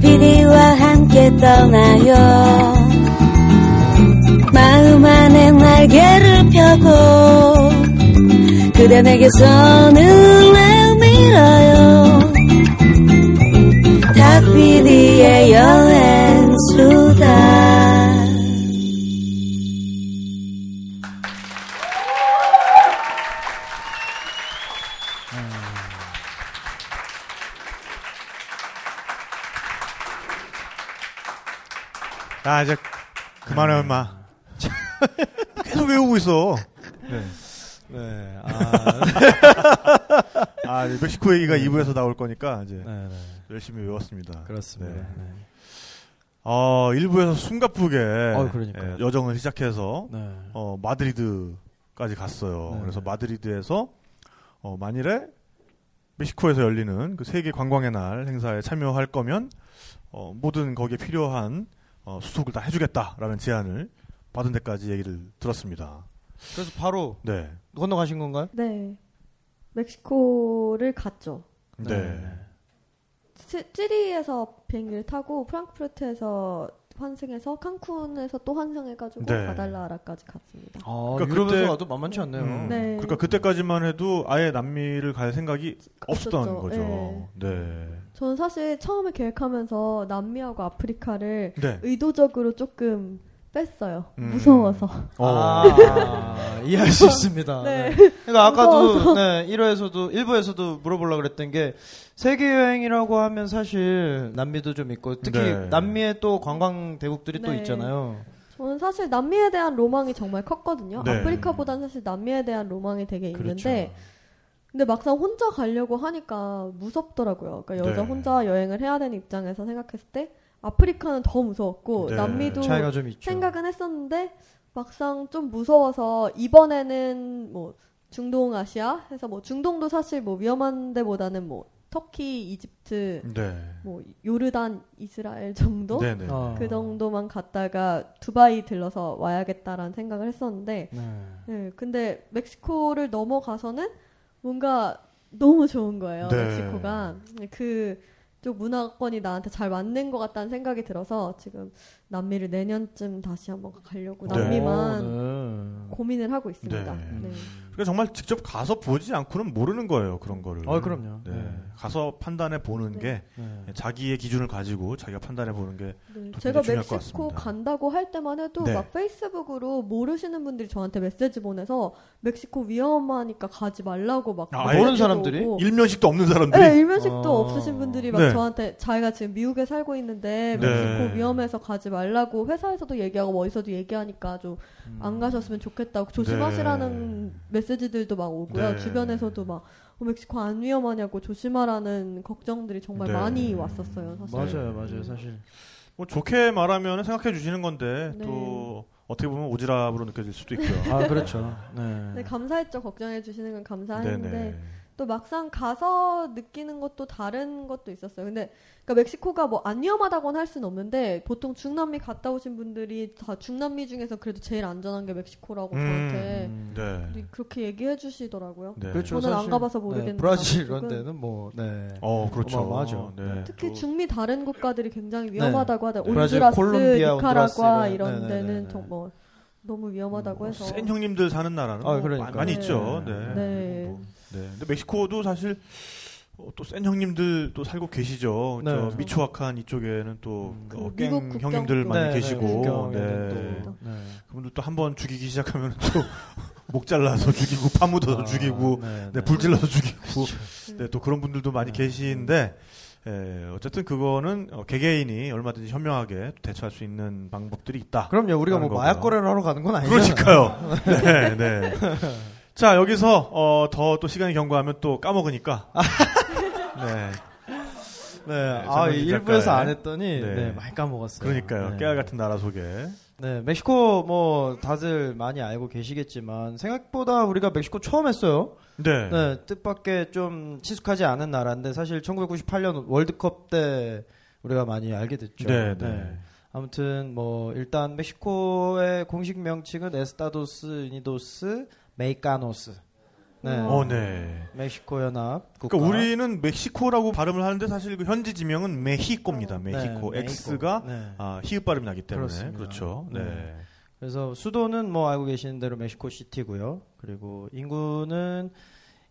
PD와 함께 떠나요. 마음 안에 날개를 펴고 그대 내게서 눈을 밀어요. 닭PD의 여행수 아 이제 그만해 엄마. 계속 외우고 있어. 네. 네. 아, 아 멕시코 얘기가 2부에서 나올 거니까 이제 네, 네. 열심히 외웠습니다. 그렇습니다. 네. 네. 어, 1부에서 숨가쁘게 어, 그러니까요. 예, 여정을 시작해서 네. 어, 마드리드까지 갔어요. 네. 그래서 마드리드에서 어, 만일에 멕시코에서 열리는 그 세계 관광의 날 행사에 참여할 거면 어, 모든 거기에 필요한 어, 수속을 다 해주겠다라는 제안을 받은 데까지 얘기를 들었습니다. 그래서 바로 네, 건너가신 건가요? 네. 멕시코를 갔죠. 네, 치- 찌리에서 비행기를 타고 프랑크푸르트에서 환승해서 칸쿤에서 또 환승해가지고 네. 가달라라까지 갔습니다. 아, 그러니까 유럽에서 그때- 와도 만만치 않네요. 음, 네. 그러니까 그때까지만 해도 아예 남미를 갈 생각이 없었던. 거죠. 네. 네, 저는 사실 처음에 계획하면서 남미하고 아프리카를 네. 의도적으로 조금 뺐어요. 음. 무서워서. 어. 아, 이해할 수 있습니다. 네. 네. 그러니까 아까도. 네, 1회에서도 1부에서도 물어보려고 그랬던 게 세계 여행이라고 하면 사실 남미도 좀 있고 특히 네. 남미에 또 관광 대국들이 또 네. 있잖아요. 저는 사실 남미에 대한 로망이 정말 컸거든요. 네. 아프리카보다는 사실 남미에 대한 로망이 되게 그렇죠. 근데 막상 혼자 가려고 하니까 무섭더라고요. 그러니까 여자 네. 혼자 여행을 해야 되는 입장에서 생각했을 때 아프리카는 더 무서웠고 네. 남미도 차이가 좀 있죠. 생각은 했었는데 막상 좀 무서워서 이번에는 뭐 중동 아시아 해서 뭐 중동도 사실 뭐 위험한 데보다는 뭐 터키, 이집트, 네, 뭐 요르단, 이스라엘 정도 네, 네. 어. 그 정도만 갔다가 두바이 들러서 와야겠다라는 생각을 했었는데 네. 네, 근데 멕시코를 넘어가서는 뭔가 너무 좋은 거예요. 네. 멕시코가 그 쪽 문화권이 나한테 잘 맞는 것 같다는 생각이 들어서 지금 남미를 내년쯤 다시 한번 가려고 네. 남미만 어, 고민을 하고 있습니다. 네. 네. 그러니까 정말 직접 가서 보지 않고는 모르는 거예요 그런 거를. 어, 그럼요. 네. 네. 가서 판단해 보는 네. 게 네. 자기의 기준을 가지고 자기가 판단해 보는 게 네, 더 제가 중요할 것 멕시코 같습니다. 간다고 할 때만 해도 네. 막 페이스북으로 모르시는 분들이 저한테 메시지 보내서 멕시코 위험하니까 가지 말라고 막 아, 모르는 사람들이? 오고. 일면식도 없는 사람들이 네, 일면식도 아. 없으신 분들이 막 네. 저한테 자기가 지금 미국에 살고 있는데 네. 멕시코 위험해서 가지 말 라고 회사에서도 얘기하고 뭐 어디서도 얘기하니까 좀안 음. 가셨으면 좋겠다고 조심하시라는 메시지들도 막 오고요. 네. 주변에서도 막 어, 멕시코 안 위험하냐고 조심하라는 걱정들이 정말 네. 많이 왔었어요. 사실. 맞아요, 맞아요, 사실. 뭐 좋게 말하면 생각해 주시는 건데 네. 또 어떻게 보면 오지랖으로 느껴질 수도 있고요. 아, 그렇죠. 네. 네, 감사했죠. 걱정해 주시는 건 감사했는데 네네. 또 막상 가서 느끼는 것도 다른 것도 있었어요. 근데 그러니까 멕시코가 뭐 안 위험하다고는 할 수는 없는데 보통 중남미 갔다 오신 분들이 다 중남미 중에서 그래도 제일 안전한 게 멕시코라고 저한테 음. 네. 그렇게 얘기해 주시더라고요. 네. 그렇죠. 저는 안 사실, 가봐서 네, 모르겠는데 브라질 이런. 데는 뭐, 네. 어 그렇죠. 어마어마하죠. 네. 네. 특히 또- 중미 다른 국가들이 굉장히 위험하다고. 브라질, 온두라스, 콜롬비아, 니카라과 이런. 데는 정말 너무 위험하다고 해서 센 형님들 사는 나라는 아, 뭐. 많이 네. 있죠. 네. 네. 뭐, 네. 근데 멕시코도 사실 어, 또센 형님들 또 살고 계시죠. 네. 저 미초아칸 이쪽에는 또 음. 어, 그 미국 형님들 또. 많이 네, 네, 계시고, 국경에는 네. 또, 네. 그분들 또 한 번 죽이기 시작하면 또 목 잘라서 죽이고 파묻어서 아, 죽이고, 네, 네, 불 질러서 죽이고, 음. 네, 또 그런 분들도 많이 네. 계시는데. 예, 어쨌든 그거는 어, 개개인이 얼마든지 현명하게 대처할 수 있는 방법들이 있다. 그럼요. 우리가 뭐 하는 마약 거고요. 거래를 하러 가는 건 아니잖아요. 그러니까요. 네, 네. 자, 여기서, 어, 더 또 시간이 경과하면 또 까먹으니까. 네. 네. 아, 전원지 일부에서. 안 했더니 네. 네. 많이 까먹었어요. 그러니까요. 네. 깨알 같은 나라 소개. 네, 멕시코 뭐 다들 많이 알고 계시겠지만 생각보다 우리가 멕시코 처음 했어요. 네. 네, 뜻밖의 좀 친숙하지 않은 나라인데 사실 1998년 월드컵 때 우리가 많이 알게 됐죠. 네, 네. 아무튼 뭐 일단 멕시코의 공식 명칭은 Estados Unidos Mexicanos 네. 어, 네. 멕시코 연합 국가. 그러니까 우리는 멕시코라고 발음을 하는데 사실 그 현지 지명은 메히코입니다. 메히코. 네, X가 네. 아, 히읗 발음이 나기 때문에 그렇습니다. 그렇죠. 네. 네. 그래서 수도는 뭐 알고 계시는 대로 멕시코 시티고요. 그리고 인구는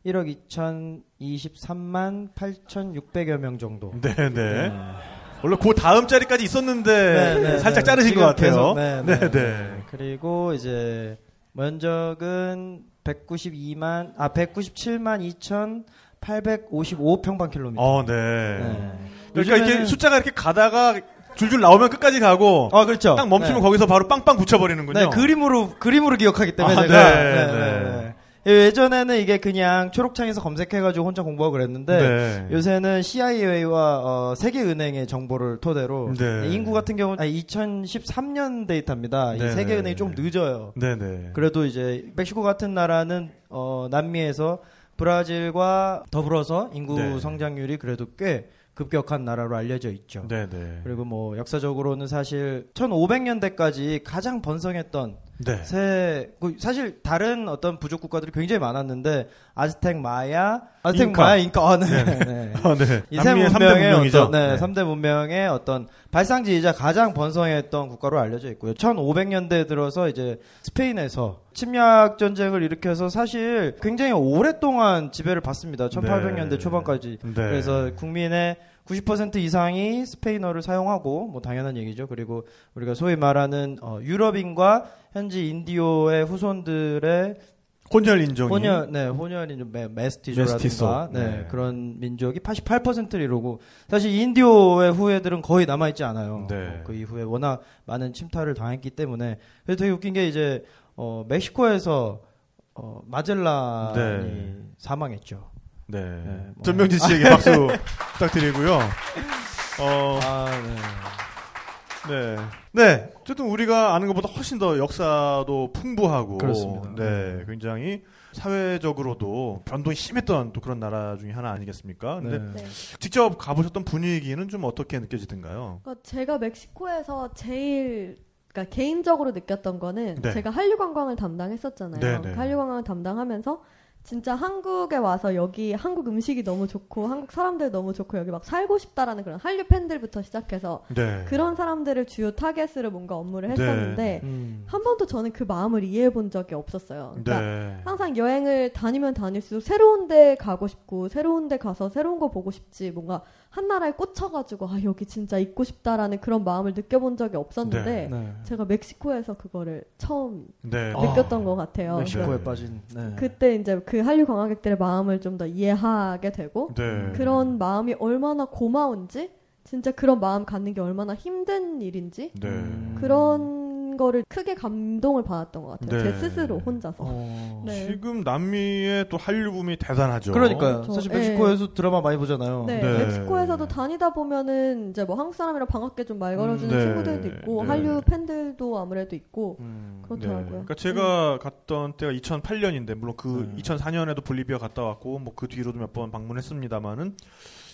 1억 2,023만 8,600여 명 정도. 네, 네. 원래 그 다음 자리까지 있었는데 네, 네, 살짝 네. 자르신 것 같아요. 네, 네, 네, 네. 그리고 이제 면적은 192만 아 197만 2,855 평방킬로미터. 어, 네. 네. 그러니까 이게 숫자가 이렇게 가다가 줄줄 나오면 끝까지 가고 아 그렇죠. 딱 멈추면 네. 거기서 바로 빵빵 붙여버리는군요. 네, 그림으로 그림으로 기억하기 때문에 아, 제가 네, 네, 네. 네, 네. 예전에는 이게 그냥 초록창에서 검색해가지고 혼자 공부하고 그랬는데 네. 요새는 CIA와 어, 세계은행의 정보를 토대로 네. 인구 같은 경우는 2013년 데이터입니다. 이 네, 세계은행이 네. 좀 늦어요. 네, 네. 그래도 이제 멕시코 같은 나라는 어, 남미에서 브라질과 더불어서 인구 네. 성장률이 그래도 꽤 급격한 나라로 알려져 있죠. 네, 네. 그리고 뭐 역사적으로는 사실 1500년대까지 가장 번성했던 네. 새그 사실 다른 어떤 부족 국가들이 굉장히 많았는데 아즈텍 마야 아즈텍 잉카. 마야 인카 아, 네. 네. 아, 네. 이세 문명의. 어떤 네, 삼대 문명의 어떤 발상지이자 가장 번성했던 국가로 알려져 있고요. 1500년대 들어서 이제 스페인에서 침략 전쟁을 일으켜서 사실 굉장히 오랫동안 지배를 받습니다. 1800년대 네. 초반까지. 네. 그래서 국민의 90% 이상이 스페인어를 사용하고 뭐 당연한 얘기죠. 그리고 우리가 소위 말하는 어, 유럽인과 현지 인디오의 후손들의 혼혈 인종이 혼혈, 네, 혼혈인 좀 메. 메스티조라든가, 네, 네. 그런 민족이 88%를 이루고, 사실 인디오의 후예들은 거의 남아 있지 않아요. 네. 어, 그 이후에 워낙 많은 침탈을 당했기 때문에. 그래서 되게 웃긴 게 이제, 어, 멕시코에서, 어, 마젤란이 네. 사망했죠. 네. 뭐. 전명진 씨에게 박수 부탁드리고요. 어, 아, 네. 네. 네. 어쨌든 우리가 아는 것보다 훨씬 더 역사도 풍부하고 그렇습니다. 네. 굉장히 사회적으로도 변동이 심했던 또 그런 나라 중에 하나 아니겠습니까? 근데 네. 네. 직접 가보셨던 분위기는 좀 어떻게 느껴지던가요? 그러니까 제가 멕시코에서 제일 그러니까 개인적으로 느꼈던 거는 네. 제가 한류 관광을 담당했었잖아요. 네, 네. 그러니까 한류 관광을 담당하면서 진짜 한국에 와서 여기 한국 음식이 너무 좋고 한국 사람들 너무 좋고 여기 막 살고 싶다라는 그런 한류 팬들부터 시작해서 네. 그런 사람들을 주요 타겟으로 뭔가 업무를 했었는데 음. 한 번도 저는 그 마음을 이해해 본 적이 없었어요. 그러니까 네. 항상 여행을 다니면 다닐수록 새로운 데 가고 싶고 새로운 데 가서 새로운 거 보고 싶지 뭔가 한 나라에 꽂혀가지고 아 여기 진짜 있고 싶다라는 그런 마음을 느껴본 적이 없었는데 네. 제가 멕시코에서 그거를 처음 네. 아. 느꼈던 것 같아요. 멕시코에 네. 빠진. 네. 그때 이제 그 한류 관광객들의 마음을 좀 더 이해하게 되고 네. 그런 마음이 얼마나 고마운지 진짜 그런 마음 갖는 게 얼마나 힘든 일인지 네. 음. 그런 거를 크게 감동을 받았던 것 같아요. 네. 제 스스로 혼자서. 어. 네. 지금 남미의 또 한류 붐이 대단하죠. 그러니까요. 그렇죠. 사실 예. 멕시코에서 드라마 많이 보잖아요. 네, 네. 멕시코에서도 다니다 보면은 이제 뭐 한국 사람이랑 반갑게 좀 말 걸어주는 음, 네. 친구들도 있고 네. 한류 팬들도 아무래도 있고 음. 네. 그렇더라고요. 그러니까 제가 갔던 때가 2008년인데 물론 그 네. 2004년에도 볼리비아 갔다 왔고 뭐 그 뒤로도 몇 번 방문했습니다만은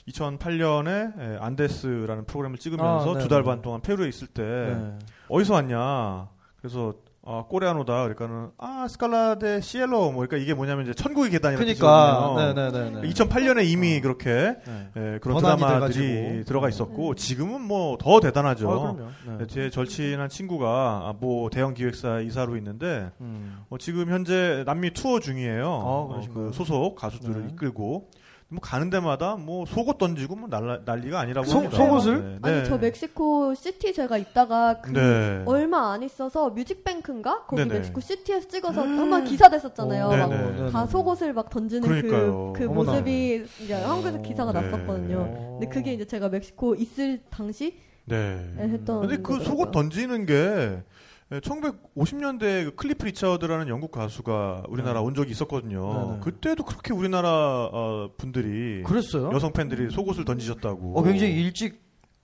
2008년에 예, 안데스라는 프로그램을 찍으면서 아, 네, 두달 네. 반 동안 페루에 있을 때 네. 어디서 왔냐 그래서 아 꼬레아노다 그러니까는 아 스칼라데 시엘로 뭐 그러니까 이게 뭐냐면 이제 천국의 계단이라는 그러니까 뜻이거든요. 네네 네. 2008년에 이미 그렇게 네. 예, 그런 드라마들이 돼가지고. 들어가 네. 있었고 지금은 뭐 더 대단하죠. 아. 네. 네, 제 절친한 친구가 아, 뭐 대형 기획사 이사로 있는데 음. 어, 지금 현재 남미 투어 중이에요. 어, 그러신가요? 그 소속 가수들을 네. 이끌고 뭐 가는 데마다 뭐 속옷 던지고 뭐 난라, 난리가 아니라고 속- 합니다. 속옷을? 네, 아니 네. 저 멕시코 시티 제가 있다가 그 네. 얼마 안 있어서 뮤직뱅크인가 거기 네네. 멕시코 시티에서 찍어서 한번 기사 됐었잖아요. 오, 막 네네. 다 속옷을 막 던지는 그러니까요. 그, 그 어머나. 모습이 이제 한국에서 기사가 네. 났었거든요. 근데 그게 이제 제가 멕시코 있을 당시 네. 했던. 근데 그 거더라고요. 속옷 던지는 게 1950년대 그 클리프 리처드라는 영국 가수가 우리나라 네. 온 적이 있었거든요. 네네. 그때도 그렇게 우리나라 어, 분들이 그랬어요? 여성 팬들이 속옷을 던지셨다고. 어, 굉장히 일찍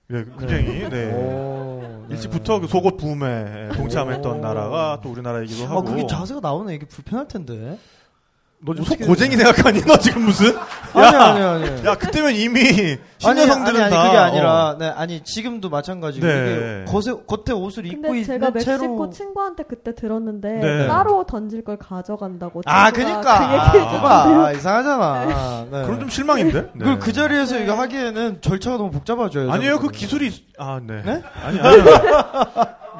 네, 굉장히 네. 오, 네. 일찍부터 그 속옷 붐에 동참했던 오. 나라가 또 우리나라이기도 하고. 아, 그게 자세가 나오네. 이게 불편할 텐데. 너 지금 어떻게 속고쟁이 생각하니? 너 지금 무슨? 아니 아니 아니. 야, 그때면 이미 아니, 신여성들은 아니, 아니, 다 그게 아니라 어. 네 아니 지금도 마찬가지고 네. 겉에 겉에 옷을 입고 근데 있는 제가 멕시코 채로 친구한테 그때 들었는데 네. 따로 던질 걸 가져간다고. 아 그니까 그 아, 아, 이상하잖아. 네. 그럼 좀 실망인데? 네. 그걸 그 자리에서 네. 이거 하기에는 절차가 너무 복잡하죠. 아니에요, 그. 기술이 있- 아, 네. 네? 아니, 아니.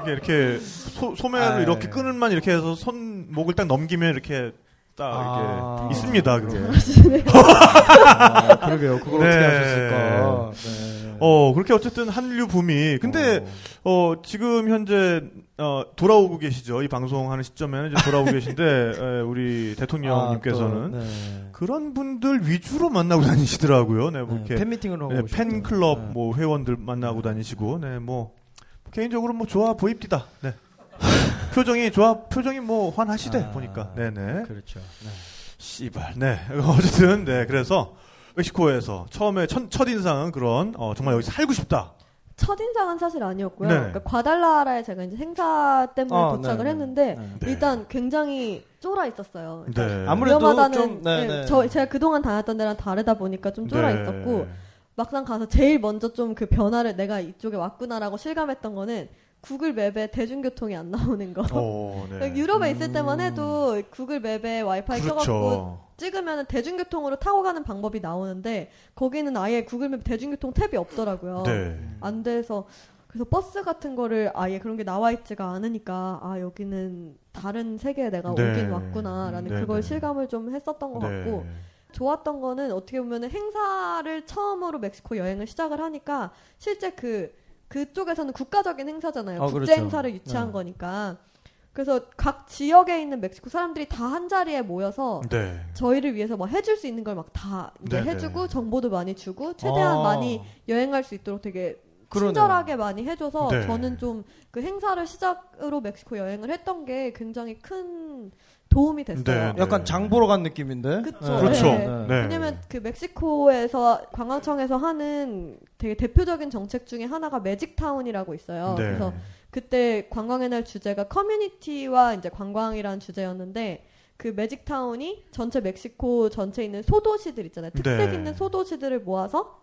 이게 이렇게 소, 소매를 아, 이렇게 예. 끈을만 이렇게 해서 손목을 딱 넘기면 이렇게 딱 아. 이렇게 있습니다, 그게. 아, 그러게요. 그걸 네. 어떻게 하셨을까. 네. 어, 그렇게 어쨌든 한류 붐이. 근데, 어, 지금 현재, 어, 돌아오고 계시죠. 이 방송하는 시점에는 이제 돌아오고 계신데, 에, 우리 대통령님께서는. 아, 또, 네. 그런 분들 위주로 만나고 다니시더라고요. 네, 뭐 네, 이렇게. 팬미팅을 하고 네. 팬클럽 네. 뭐 회원들 만나고 다니시고, 네, 뭐, 개인적으로 뭐 좋아 보입니다. 네. 표정이 좋아, 표정이 뭐 환하시대, 아, 보니까. 네네. 그렇죠. 네. 씨발. 네. 어쨌든, 네. 그래서, 멕시코에서 처음에 첫, 첫 인상은 그런, 어, 정말 여기 살고 싶다. 첫인상은 사실 아니었고요. 네. 그러니까 과달라라에 제가 이제 행사 때문에 아, 도착을 네, 했는데 네. 네. 일단 굉장히 쫄아 있었어요. 그러니까 네. 아무래도 위험하다는 좀, 네. 저 제가 그동안 다녔던 데랑 다르다 보니까 좀 쫄아 네. 있었고 막상 가서 제일 먼저 좀 그 변화를 내가 이쪽에 왔구나라고 실감했던 거는 구글 맵에 대중교통이 안 나오는 거. 어, 네. 유럽에 있을 음. 때만 해도 구글 맵에 와이파이 켜갖고 그렇죠. 찍으면 대중교통으로 타고 가는 방법이 나오는데 거기는 아예 구글 맵 대중교통 탭이 없더라고요. 네. 안 돼서 그래서 버스 같은 거를 아예 그런 게 나와 있지가 않으니까 아 여기는 다른 세계에 내가 네. 오긴 왔구나라는 네, 그걸 네. 실감을 좀 했었던 것 네. 같고 좋았던 거는 어떻게 보면 행사를 처음으로 멕시코 여행을 시작을 하니까 실제 그 그쪽에서는 국가적인 행사잖아요. 아, 국제 그렇죠. 행사를 유치한 네. 거니까. 그래서 각 지역에 있는 멕시코 사람들이 다 한 자리에 모여서 네. 저희를 위해서 막 해줄 수 있는 걸 막다 이제 네네. 해주고 정보도 많이 주고 최대한 아, 많이 여행할 수 있도록 되게 그러네요. 친절하게 많이 해줘서 네. 저는 좀 그 행사를 시작으로 멕시코 여행을 했던 게 굉장히 큰 도움이 됐어요. 네, 네. 약간 장 보러 간 느낌인데. 그쵸. 그렇죠. 네. 네. 왜냐면 그 멕시코에서 관광청에서 하는 되게 대표적인 정책 중에 하나가 매직타운이라고 있어요. 네. 그래서 그때 관광의 날 주제가 커뮤니티와 이제 관광이라는 주제였는데 그 매직타운이 전체 멕시코 전체에 있는 소도시들 있잖아요. 특색 네. 있는 소도시들을 모아서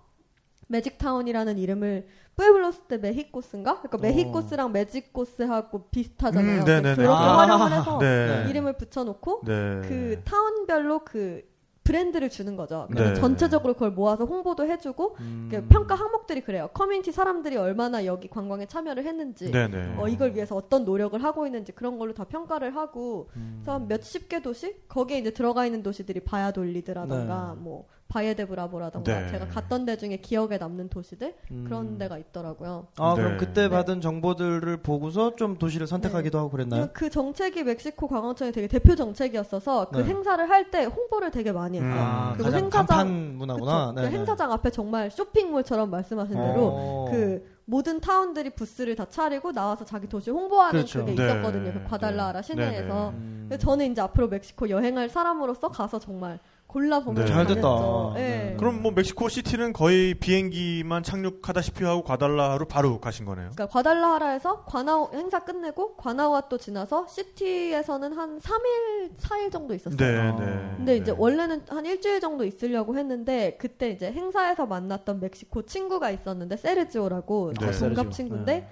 매직타운이라는 이름을 뿌에블로스 때 메히코스인가? 그러니까 어. 메히코스랑 매직코스하고 비슷하잖아요. 음, 네네네. 그렇게 아. 활용을 해서 네. 이름을 붙여놓고 네. 그 타운별로 그 브랜드를 주는 거죠. 네. 전체적으로 그걸 모아서 홍보도 해주고 음. 그 평가 항목들이 그래요. 커뮤니티 사람들이 얼마나 여기 관광에 참여를 했는지, 네네. 어, 이걸 위해서 어떤 노력을 하고 있는지 그런 걸로 다 평가를 하고, 음. 그래서 한 몇십 개 도시 거기에 이제 들어가 있는 도시들이 바야돌리드라던가 네. 뭐 바예데브라보라던가 네. 제가 갔던 데 중에 기억에 남는 도시들 음. 그런 데가 있더라고요. 아, 네. 그럼 그때 네. 받은 정보들을 보고서 좀 도시를 선택하기도 하고 그랬나요? 그 정책이 멕시코 관광청의 되게 대표 정책이었어서 그 네. 행사를 할 때 홍보를 되게 많이 했어요. 음. 아, 그리고 행사장- 문화구나. 그 행사장 앞에 정말 쇼핑몰처럼 말씀하신 대로 어. 그 모든 타운들이 부스를 다 차리고 나와서 자기 도시 홍보하는 그렇죠. 그게 네. 있었거든요. 그 과달라라 네. 시내에서. 음. 저는 이제 앞으로 멕시코 여행할 사람으로서 가서 정말 골라보면서 네. 잘 됐다. 예. 네. 그럼 뭐 멕시코 시티는 거의 비행기만 착륙하다시피 하고 과달라로 바로 가신 거네요. 그러니까 과달라하라에서 관아우 행사 끝내고 관아우아또 지나서 시티에서는 한 3일, 4일 정도 있었어요. 네, 아. 네. 근데 이제 네. 원래는 한 일주일 정도 있으려고 했는데 그때 이제 행사에서 만났던 멕시코 친구가 있었는데 세르지오라고 네. 동갑 친구인데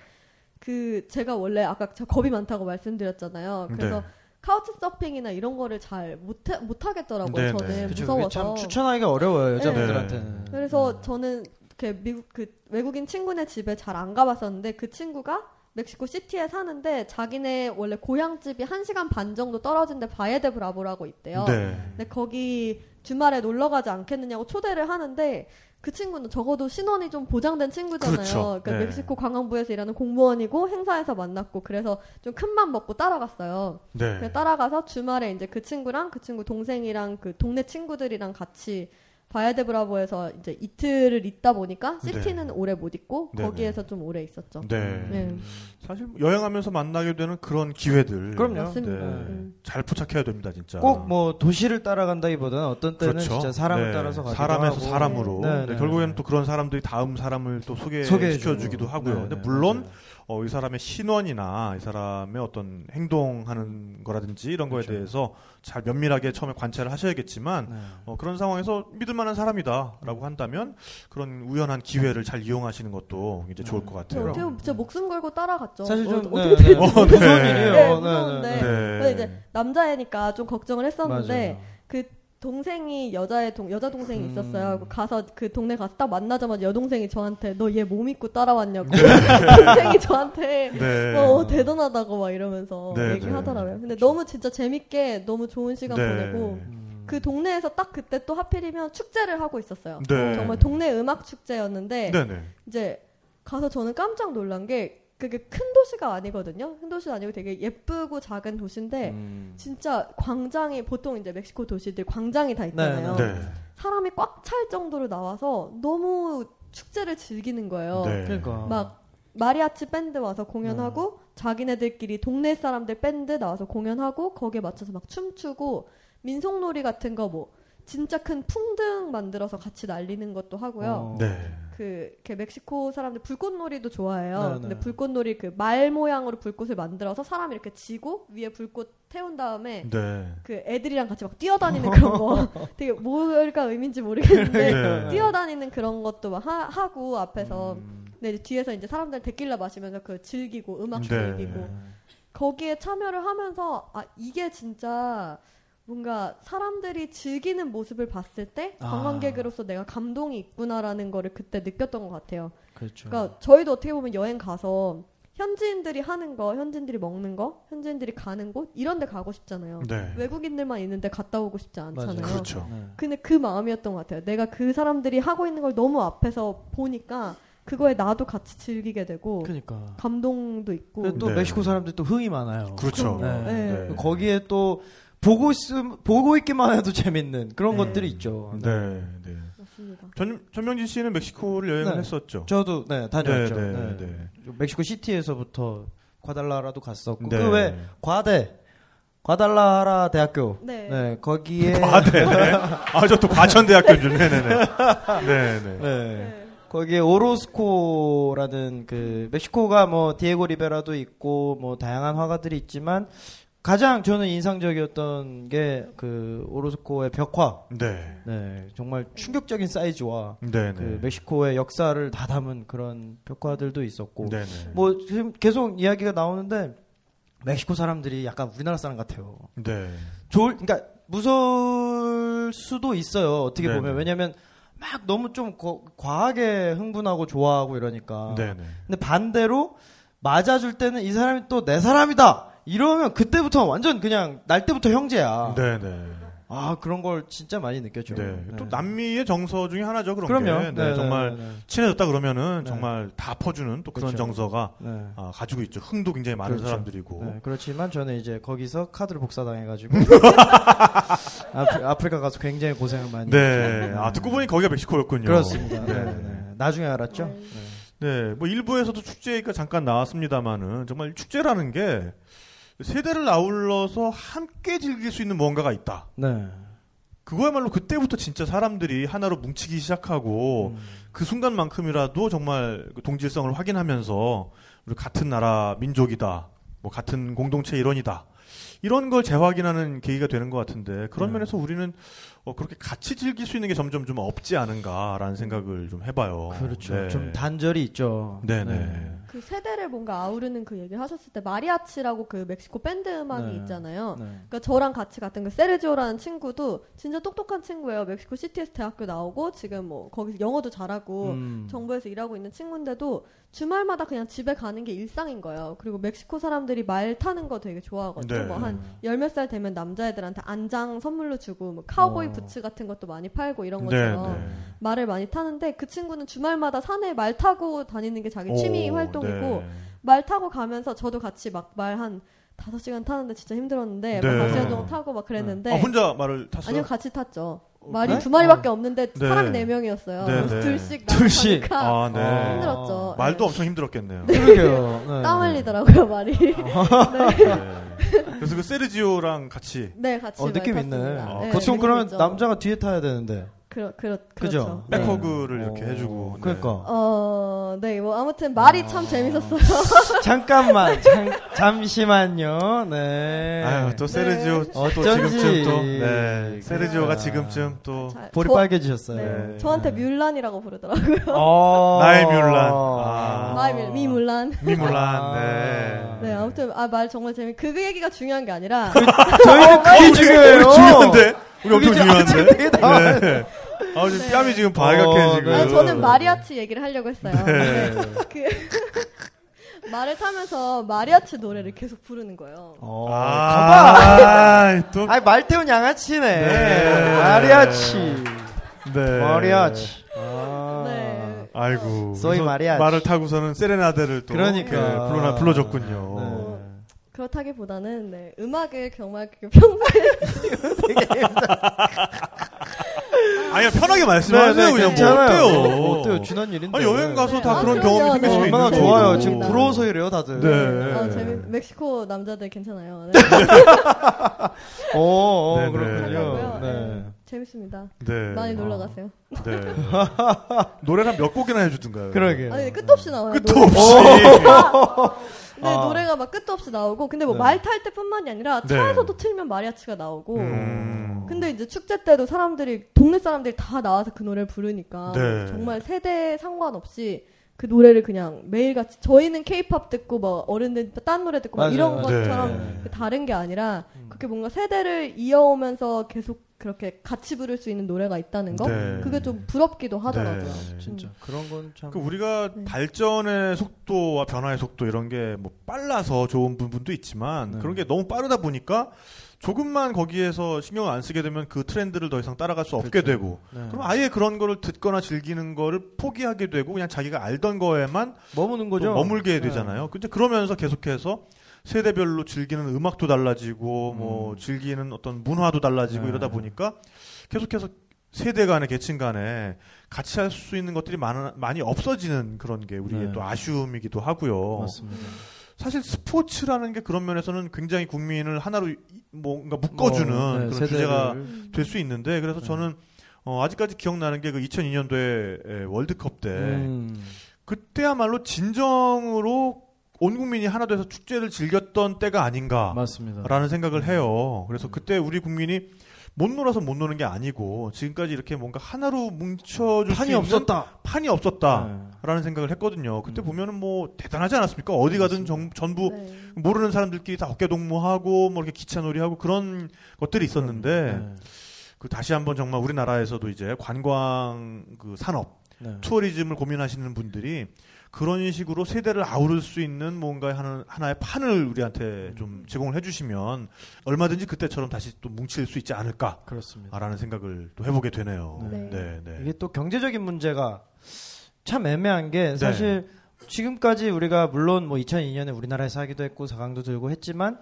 그 제가 원래 아까 저 겁이 많다고 말씀드렸잖아요. 그래서 네. 카우치 서핑이나 이런 거를 잘 못해 못 하겠더라고요. 네, 저는 네. 그쵸, 무서워서. 참 추천하기가 어려워요 여자분들한테는. 그래서 저는 이렇게 미국 그 외국인 친구네 집에 잘 안 가봤었는데 그 친구가 멕시코 시티에 사는데 자기네 원래 고향집이 1시간 반 정도 떨어진 데 바예데 브라보라고 있대요. 네. 근데 거기 주말에 놀러 가지 않겠느냐고 초대를 하는데 그 친구는 적어도 신원이 좀 보장된 친구잖아요. 그렇죠. 러니까 네. 멕시코 관광부에서 일하는 공무원이고 행사에서 만났고 그래서 좀 큰 맘 먹고 따라갔어요. 네. 따라가서 주말에 이제 그 친구랑 그 친구 동생이랑 그 동네 친구들이랑 같이 바야데 브라보에서 이제 이틀을 있다 보니까 네. 시티는 오래 못 있고 네네. 거기에서 좀 오래 있었죠. 네. 네. 사실 여행하면서 만나게 되는 그런 기회들. 그럼요. 네. 음. 잘 포착해야 됩니다, 진짜. 꼭 뭐 도시를 따라간다기보다는 어떤 때는 그렇죠. 진짜 사람을 네. 따라서 가기도 사람에서 하고. 사람으로. 네, 네, 네, 결국에는 네. 또 그런 사람들이 다음 사람을 또 소개시켜. 주기도 하고요. 네, 근데 네, 물론. 어, 이 사람의 신원이나 이 사람의 어떤 행동하는 거라든지 이런 거에 그렇죠. 대해서 잘 면밀하게 처음에 관찰을 하셔야겠지만 네. 어, 그런 상황에서 믿을 만한 사람이다라고 한다면 그런 우연한 기회를 잘 이용하시는 것도 이제 좋을 것 네, 같아요. 어떻게 보면 진짜 목숨 걸고 따라갔죠. 사실 좀 어, 네, 어떻게 네, 될지 어, 네. 무서운 일이에요. 네, 네, 무서운데. 네, 네. 근데 이제 남자애니까 좀 걱정을 했었는데 맞아요. 그 동생이 여자의 동 여자 동생이 음. 있었어요. 그 가서 그 동네 가서 딱 만나자마자 여동생이 저한테 너 얘 몸 입고 따라왔냐고 네. 동생이 저한테 네. 어, 대단하다고 막 이러면서 네, 얘기하더라고요. 네. 근데 너무 진짜 재밌게 너무 좋은 시간 네. 보내고 음. 그 동네에서 딱 그때 또 하필이면 축제를 하고 있었어요. 네. 정말 동네 음악 축제였는데. 이제 가서 저는 깜짝 놀란 게 그게 큰 도시가 아니거든요. 큰 도시 아니고 되게 예쁘고 작은 도시인데 음. 진짜 광장이 보통 이제 멕시코 도시들 광장이 다 있잖아요. 네. 사람이 꽉 찰 정도로 나와서 너무 축제를 즐기는 거예요. 네. 그러니까 막 마리아치 밴드 와서 공연하고 자기네들끼리 동네 사람들 밴드 나와서 공연하고 거기에 맞춰서 막 춤추고 민속놀이 같은 거뭐 진짜 큰 풍등 만들어서 같이 날리는 것도 하고요. 어. 네. 그 이렇게 멕시코 사람들 불꽃놀이도 좋아해요. 네, 네. 근데 불꽃놀이 그 말 모양으로 불꽃을 만들어서 사람이 이렇게 지고 위에 불꽃 태운 다음에 네. 그 애들이랑 같이 막 뛰어다니는 그런 거 되게 뭐가 의미인지 모르겠는데 네. 뛰어다니는 그런 것도 막 하, 하고 앞에서 음. 근데 이제 뒤에서 이제 사람들 데킬라 마시면서 그 즐기고 음악 네. 즐기고 거기에 참여를 하면서 아 이게 진짜 뭔가 사람들이 즐기는 모습을 봤을 때 아. 관광객으로서 내가 감동이 있구나라는 거를 그때 느꼈던 것 같아요. 그렇죠. 그러니까 저희도 어떻게 보면 여행 가서 현지인들이 하는 거, 현지인들이 먹는 거, 현지인들이 가는 곳 이런 데 가고 싶잖아요. 네. 외국인들만 있는데 갔다 오고 싶지 않잖아요. 맞아요. 그렇죠. 네. 근데 그 마음이었던 것 같아요. 내가 그 사람들이 하고 있는 걸 너무 앞에서 보니까 그거에 나도 같이 즐기게 되고 그러니까. 감동도 있고 또 네. 멕시코 사람들 또 흥이 많아요. 그렇죠. 그럼요. 네. 네. 거기에 또 보고 있 보고 있기만 해도 재밌는 그런 네. 것들이 있죠. 네. 네. 맞습니다. 전, 전명진 씨는 멕시코를 여행을 네. 했었죠. 저도 네 다녀왔죠. 네, 네, 네, 네. 멕시코 시티에서부터 과달라라도 갔었고 네. 그외 과대 과달라하라 대학교 네. 네 거기에 과대. 네. 아, 저 또 과천대학교 줄. 네네네. 네 네. 네. 네. 거기에 오로스코라는 그 멕시코가 뭐 디에고 리베라도 있고 뭐 다양한 화가들이 있지만 가장 저는 인상적이었던 게 그 오로스코의 벽화. 네. 네, 정말 충격적인 사이즈와 네네. 그 멕시코의 역사를 다 담은 그런 벽화들도 있었고 네 네. 뭐 지금 계속 이야기가 나오는데 멕시코 사람들이 약간 우리나라 사람 같아요. 네. 좋을 그러니까 무서울 수도 있어요. 어떻게 네네. 보면 왜냐면 막 너무 좀 거- 과하게 흥분하고 좋아하고 이러니까. 네네. 근데 반대로 맞아줄 때는 이 사람이 또 내 사람이다. 이러면 그때부터 완전 그냥 날 때부터 형제야. 네네. 아 그런 걸 진짜 많이 느꼈죠. 네. 또 남미의 정서 중에 하나죠. 그런 그럼요. 게. 네, 네, 네, 정말 네, 네. 친해졌다 그러면은 네. 정말 다 퍼주는 또 그런 그렇죠. 정서가 네. 아, 가지고 있죠. 흥도 굉장히 많은 그렇죠. 사람들이고. 네, 그렇지만 저는 이제 거기서 카드를 복사당해가지고 아프, 아프리카 가서 굉장히 고생을 많이. 네. 했죠. 아, 듣고 보니 거기가 멕시코였군요. 그렇습니다. 네. 네, 네. 나중에 알았죠. 네. 네, 뭐 일부에서도 축제 얘기가 잠깐 나왔습니다만은 정말 축제라는 게 세대를 아울러서 함께 즐길 수 있는 무언가가 있다. 네. 그거야말로 그때부터 진짜 사람들이 하나로 뭉치기 시작하고 음. 그 순간만큼이라도 정말 그 동질성을 확인하면서 우리 같은 나라 민족이다. 뭐 같은 공동체 일원이다. 이런 걸 재확인하는 계기가 되는 것 같은데 그런 네. 면에서 우리는 어, 그렇게 같이 즐길 수 있는 게 점점 좀 없지 않은가라는 생각을 좀 해봐요. 그렇죠. 네. 좀 단절이 있죠. 네네. 그 세대를 뭔가 아우르는 그 얘기를 하셨을 때 마리아치라고 그 멕시코 밴드 음악이 네. 있잖아요. 네. 그러니까 저랑 같이 갔던 그 세르지오라는 친구도 진짜 똑똑한 친구예요. 멕시코 시티에서 대학교 나오고 지금 뭐 거기서 영어도 잘하고 음. 정부에서 일하고 있는 친구인데도 주말마다 그냥 집에 가는 게 일상인 거예요. 그리고 멕시코 사람들이 말 타는 거 되게 좋아하거든요. 네. 뭐한 열 몇 살 되면 남자애들한테 안장 선물로 주고 뭐 카우보이 어. 부츠 같은 것도 많이 팔고 이런 네, 것처럼 네. 말을 많이 타는데 그 친구는 주말마다 산에 말 타고 다니는 게 자기 취미 오, 활동이고 네. 말 타고 가면서 저도 같이 막 말 한 다섯 시간 타는데 진짜 힘들었는데 네. 막 다섯 시간 정도 타고 막 그랬는데 아, 혼자 말을 탔어요? 아니요 같이 탔죠. 말이 네? 두 마리밖에 없는데 네. 사람이 네 명이었어요. 네, 그래서 네. 둘씩 둘씩. 아, 네. 어. 힘들었죠. 말도 엄청 힘들었겠네요. 그러게요. 네. 땀 흘리더라고요 말이. 네. 그래서 그 세르지오랑 같이 네 같이 어, 느낌 말 있네. 아, 네, 보통 그러면 있죠. 남자가 뒤에 타야 되는데. 그러 그렇 그죠? 그렇죠. 네. 백허그를 이렇게 어, 해주고. 네. 그러니까. 어, 네, 뭐 아무튼 말이 아. 참 재밌었어요. 잠깐만, 잠, 잠시만요. 네. 아유 또 세르지오 또 어쩐지. 지금쯤 또 네. 세르지오가 그러니까. 지금쯤 또 잘- 볼이 저- 빨개지셨어요. 네, 네. 저한테 뮬란이라고 부르더라고요. 어. 나의 뮬란. 아. my 뮬, mi 뮬란. mi 뮬란. 아. 네. 네, 아무튼 아 말 정말 재밌. 그 얘기가 중요한 게 아니라 저희는 그게 중요해요. 중요한데? 우리 엄청 중요한데? 네. 아, 지금 네. 뺨이 지금 발갛게 어, 지금. 네. 아니, 저는 마리아치 얘기를 하려고 했어요. 네. 네. 그 말을 타면서 마리아치 노래를 계속 부르는 거예요. 어, 아, 또. 아이 말태운 양아치네. 네. 마리아치. 네. 마리아치. 아. 네. 아이고. 소이 마리아치. 말을 타고서는 세레나데를 또. 그러니까 네, 불러나, 불러줬군요. 네. 그렇다기보다는 네, 음악을 정말 그 평소에 아니, 편하게 말씀하세요. 네, 네, 그냥 괜찮아요. 뭐 어때요? 어, 어때요? 지난 일인데. 아니, 여행 가서 네. 다 아, 그런 그럼요. 경험이 생길 네. 수 있는 얼마나 거고. 좋아요. 지금 네. 부러워서 이래요, 다들. 네. 아, 재밌 멕시코 남자들 괜찮아요. 네. 어, 어 네, 네. 그렇군요. 네. 네. 재밌습니다. 네. 많이 놀러 가세요. 네. 노래를 한몇 곡이나 해주든가요. 그러게. 아니 끝도 없이 나와요. 끝도 노래. 없이. 네, 아. 노래가 막 끝도 없이 나오고 근데 뭐 네. 말탈 때뿐만이 아니라 네. 차에서도 틀면 마리아치가 나오고 음. 근데 이제 축제 때도 사람들이 동네 사람들이 다 나와서 그 노래를 부르니까 네. 정말 세대 상관없이 그 노래를 그냥 매일같이 저희는 케이팝 듣고 뭐 어른들 딴 노래 듣고 이런. 것처럼 네. 그 다른 게 아니라 음. 그렇게 뭔가 세대를 이어오면서 계속 그렇게 같이 부를 수 있는 노래가 있다는 거 네. 그게 좀 부럽기도 하더라고요. 네. 진짜 그런 건 참. 그 우리가 네. 발전의 속도와 변화의 속도 이런 게 뭐 빨라서 좋은 부분도 있지만 네. 그런 게 너무 빠르다 보니까 조금만 거기에서 신경을 안 쓰게 되면 그 트렌드를 더 이상 따라갈 수 없게 그렇죠. 되고 네. 그럼 아예 그런 거를 듣거나 즐기는 거를 포기하게 되고 그냥 자기가 알던 거에만 머무는 또 거죠. 머물게 네. 되잖아요. 근데 그러면서 계속해서 세대별로 즐기는 음악도 달라지고 뭐 음. 즐기는 어떤 문화도 달라지고 네. 이러다 보니까 계속해서 세대 간에 계층 간에 같이 할 수 있는 것들이 많, 많이 없어지는 그런 게 우리의 네. 또 아쉬움이기도 하고요. 맞습니다. 사실 스포츠라는 게 그런 면에서는 굉장히 국민을 하나로 이- 뭔가 묶어주는 뭐, 네, 그런 세대를- 주제가 될 수 있는데 그래서 네. 저는 어, 아직까지 기억나는 게 그 2002년도에 월드컵 때 음. 그때야말로 진정으로 온 국민이 하나 돼서 축제를 즐겼던 때가 아닌가라는 맞습니다. 생각을 해요. 그래서 그때 우리 국민이 못 놀아서 못 노는 게 아니고 지금까지 이렇게 뭔가 하나로 뭉쳐줄 수 판이 없었다. 판이 없었다. 네. 라는 생각을 했거든요. 그때 음. 보면은 뭐 대단하지 않았습니까? 어디 가든 정- 전부 네. 모르는 사람들끼리 다 어깨 동무하고 뭐 이렇게 기차놀이하고 그런 것들이 있었는데 네. 그 다시 한번 정말 우리나라에서도 이제 관광 그 산업 네. 투어리즘을 고민하시는 분들이 그런 식으로 세대를 아우를 수 있는 뭔가 하는 하나의 판을 우리한테 좀 제공을 해주시면 얼마든지 그때처럼 다시 또 뭉칠 수 있지 않을까라는 그렇습니다. 생각을 또 해보게 되네요. 네. 네, 네. 이게 또 경제적인 문제가 참 애매한 게 사실 지금까지 우리가 물론 뭐 2002년에 우리나라에서 하기도 했고 사강도 들고 했지만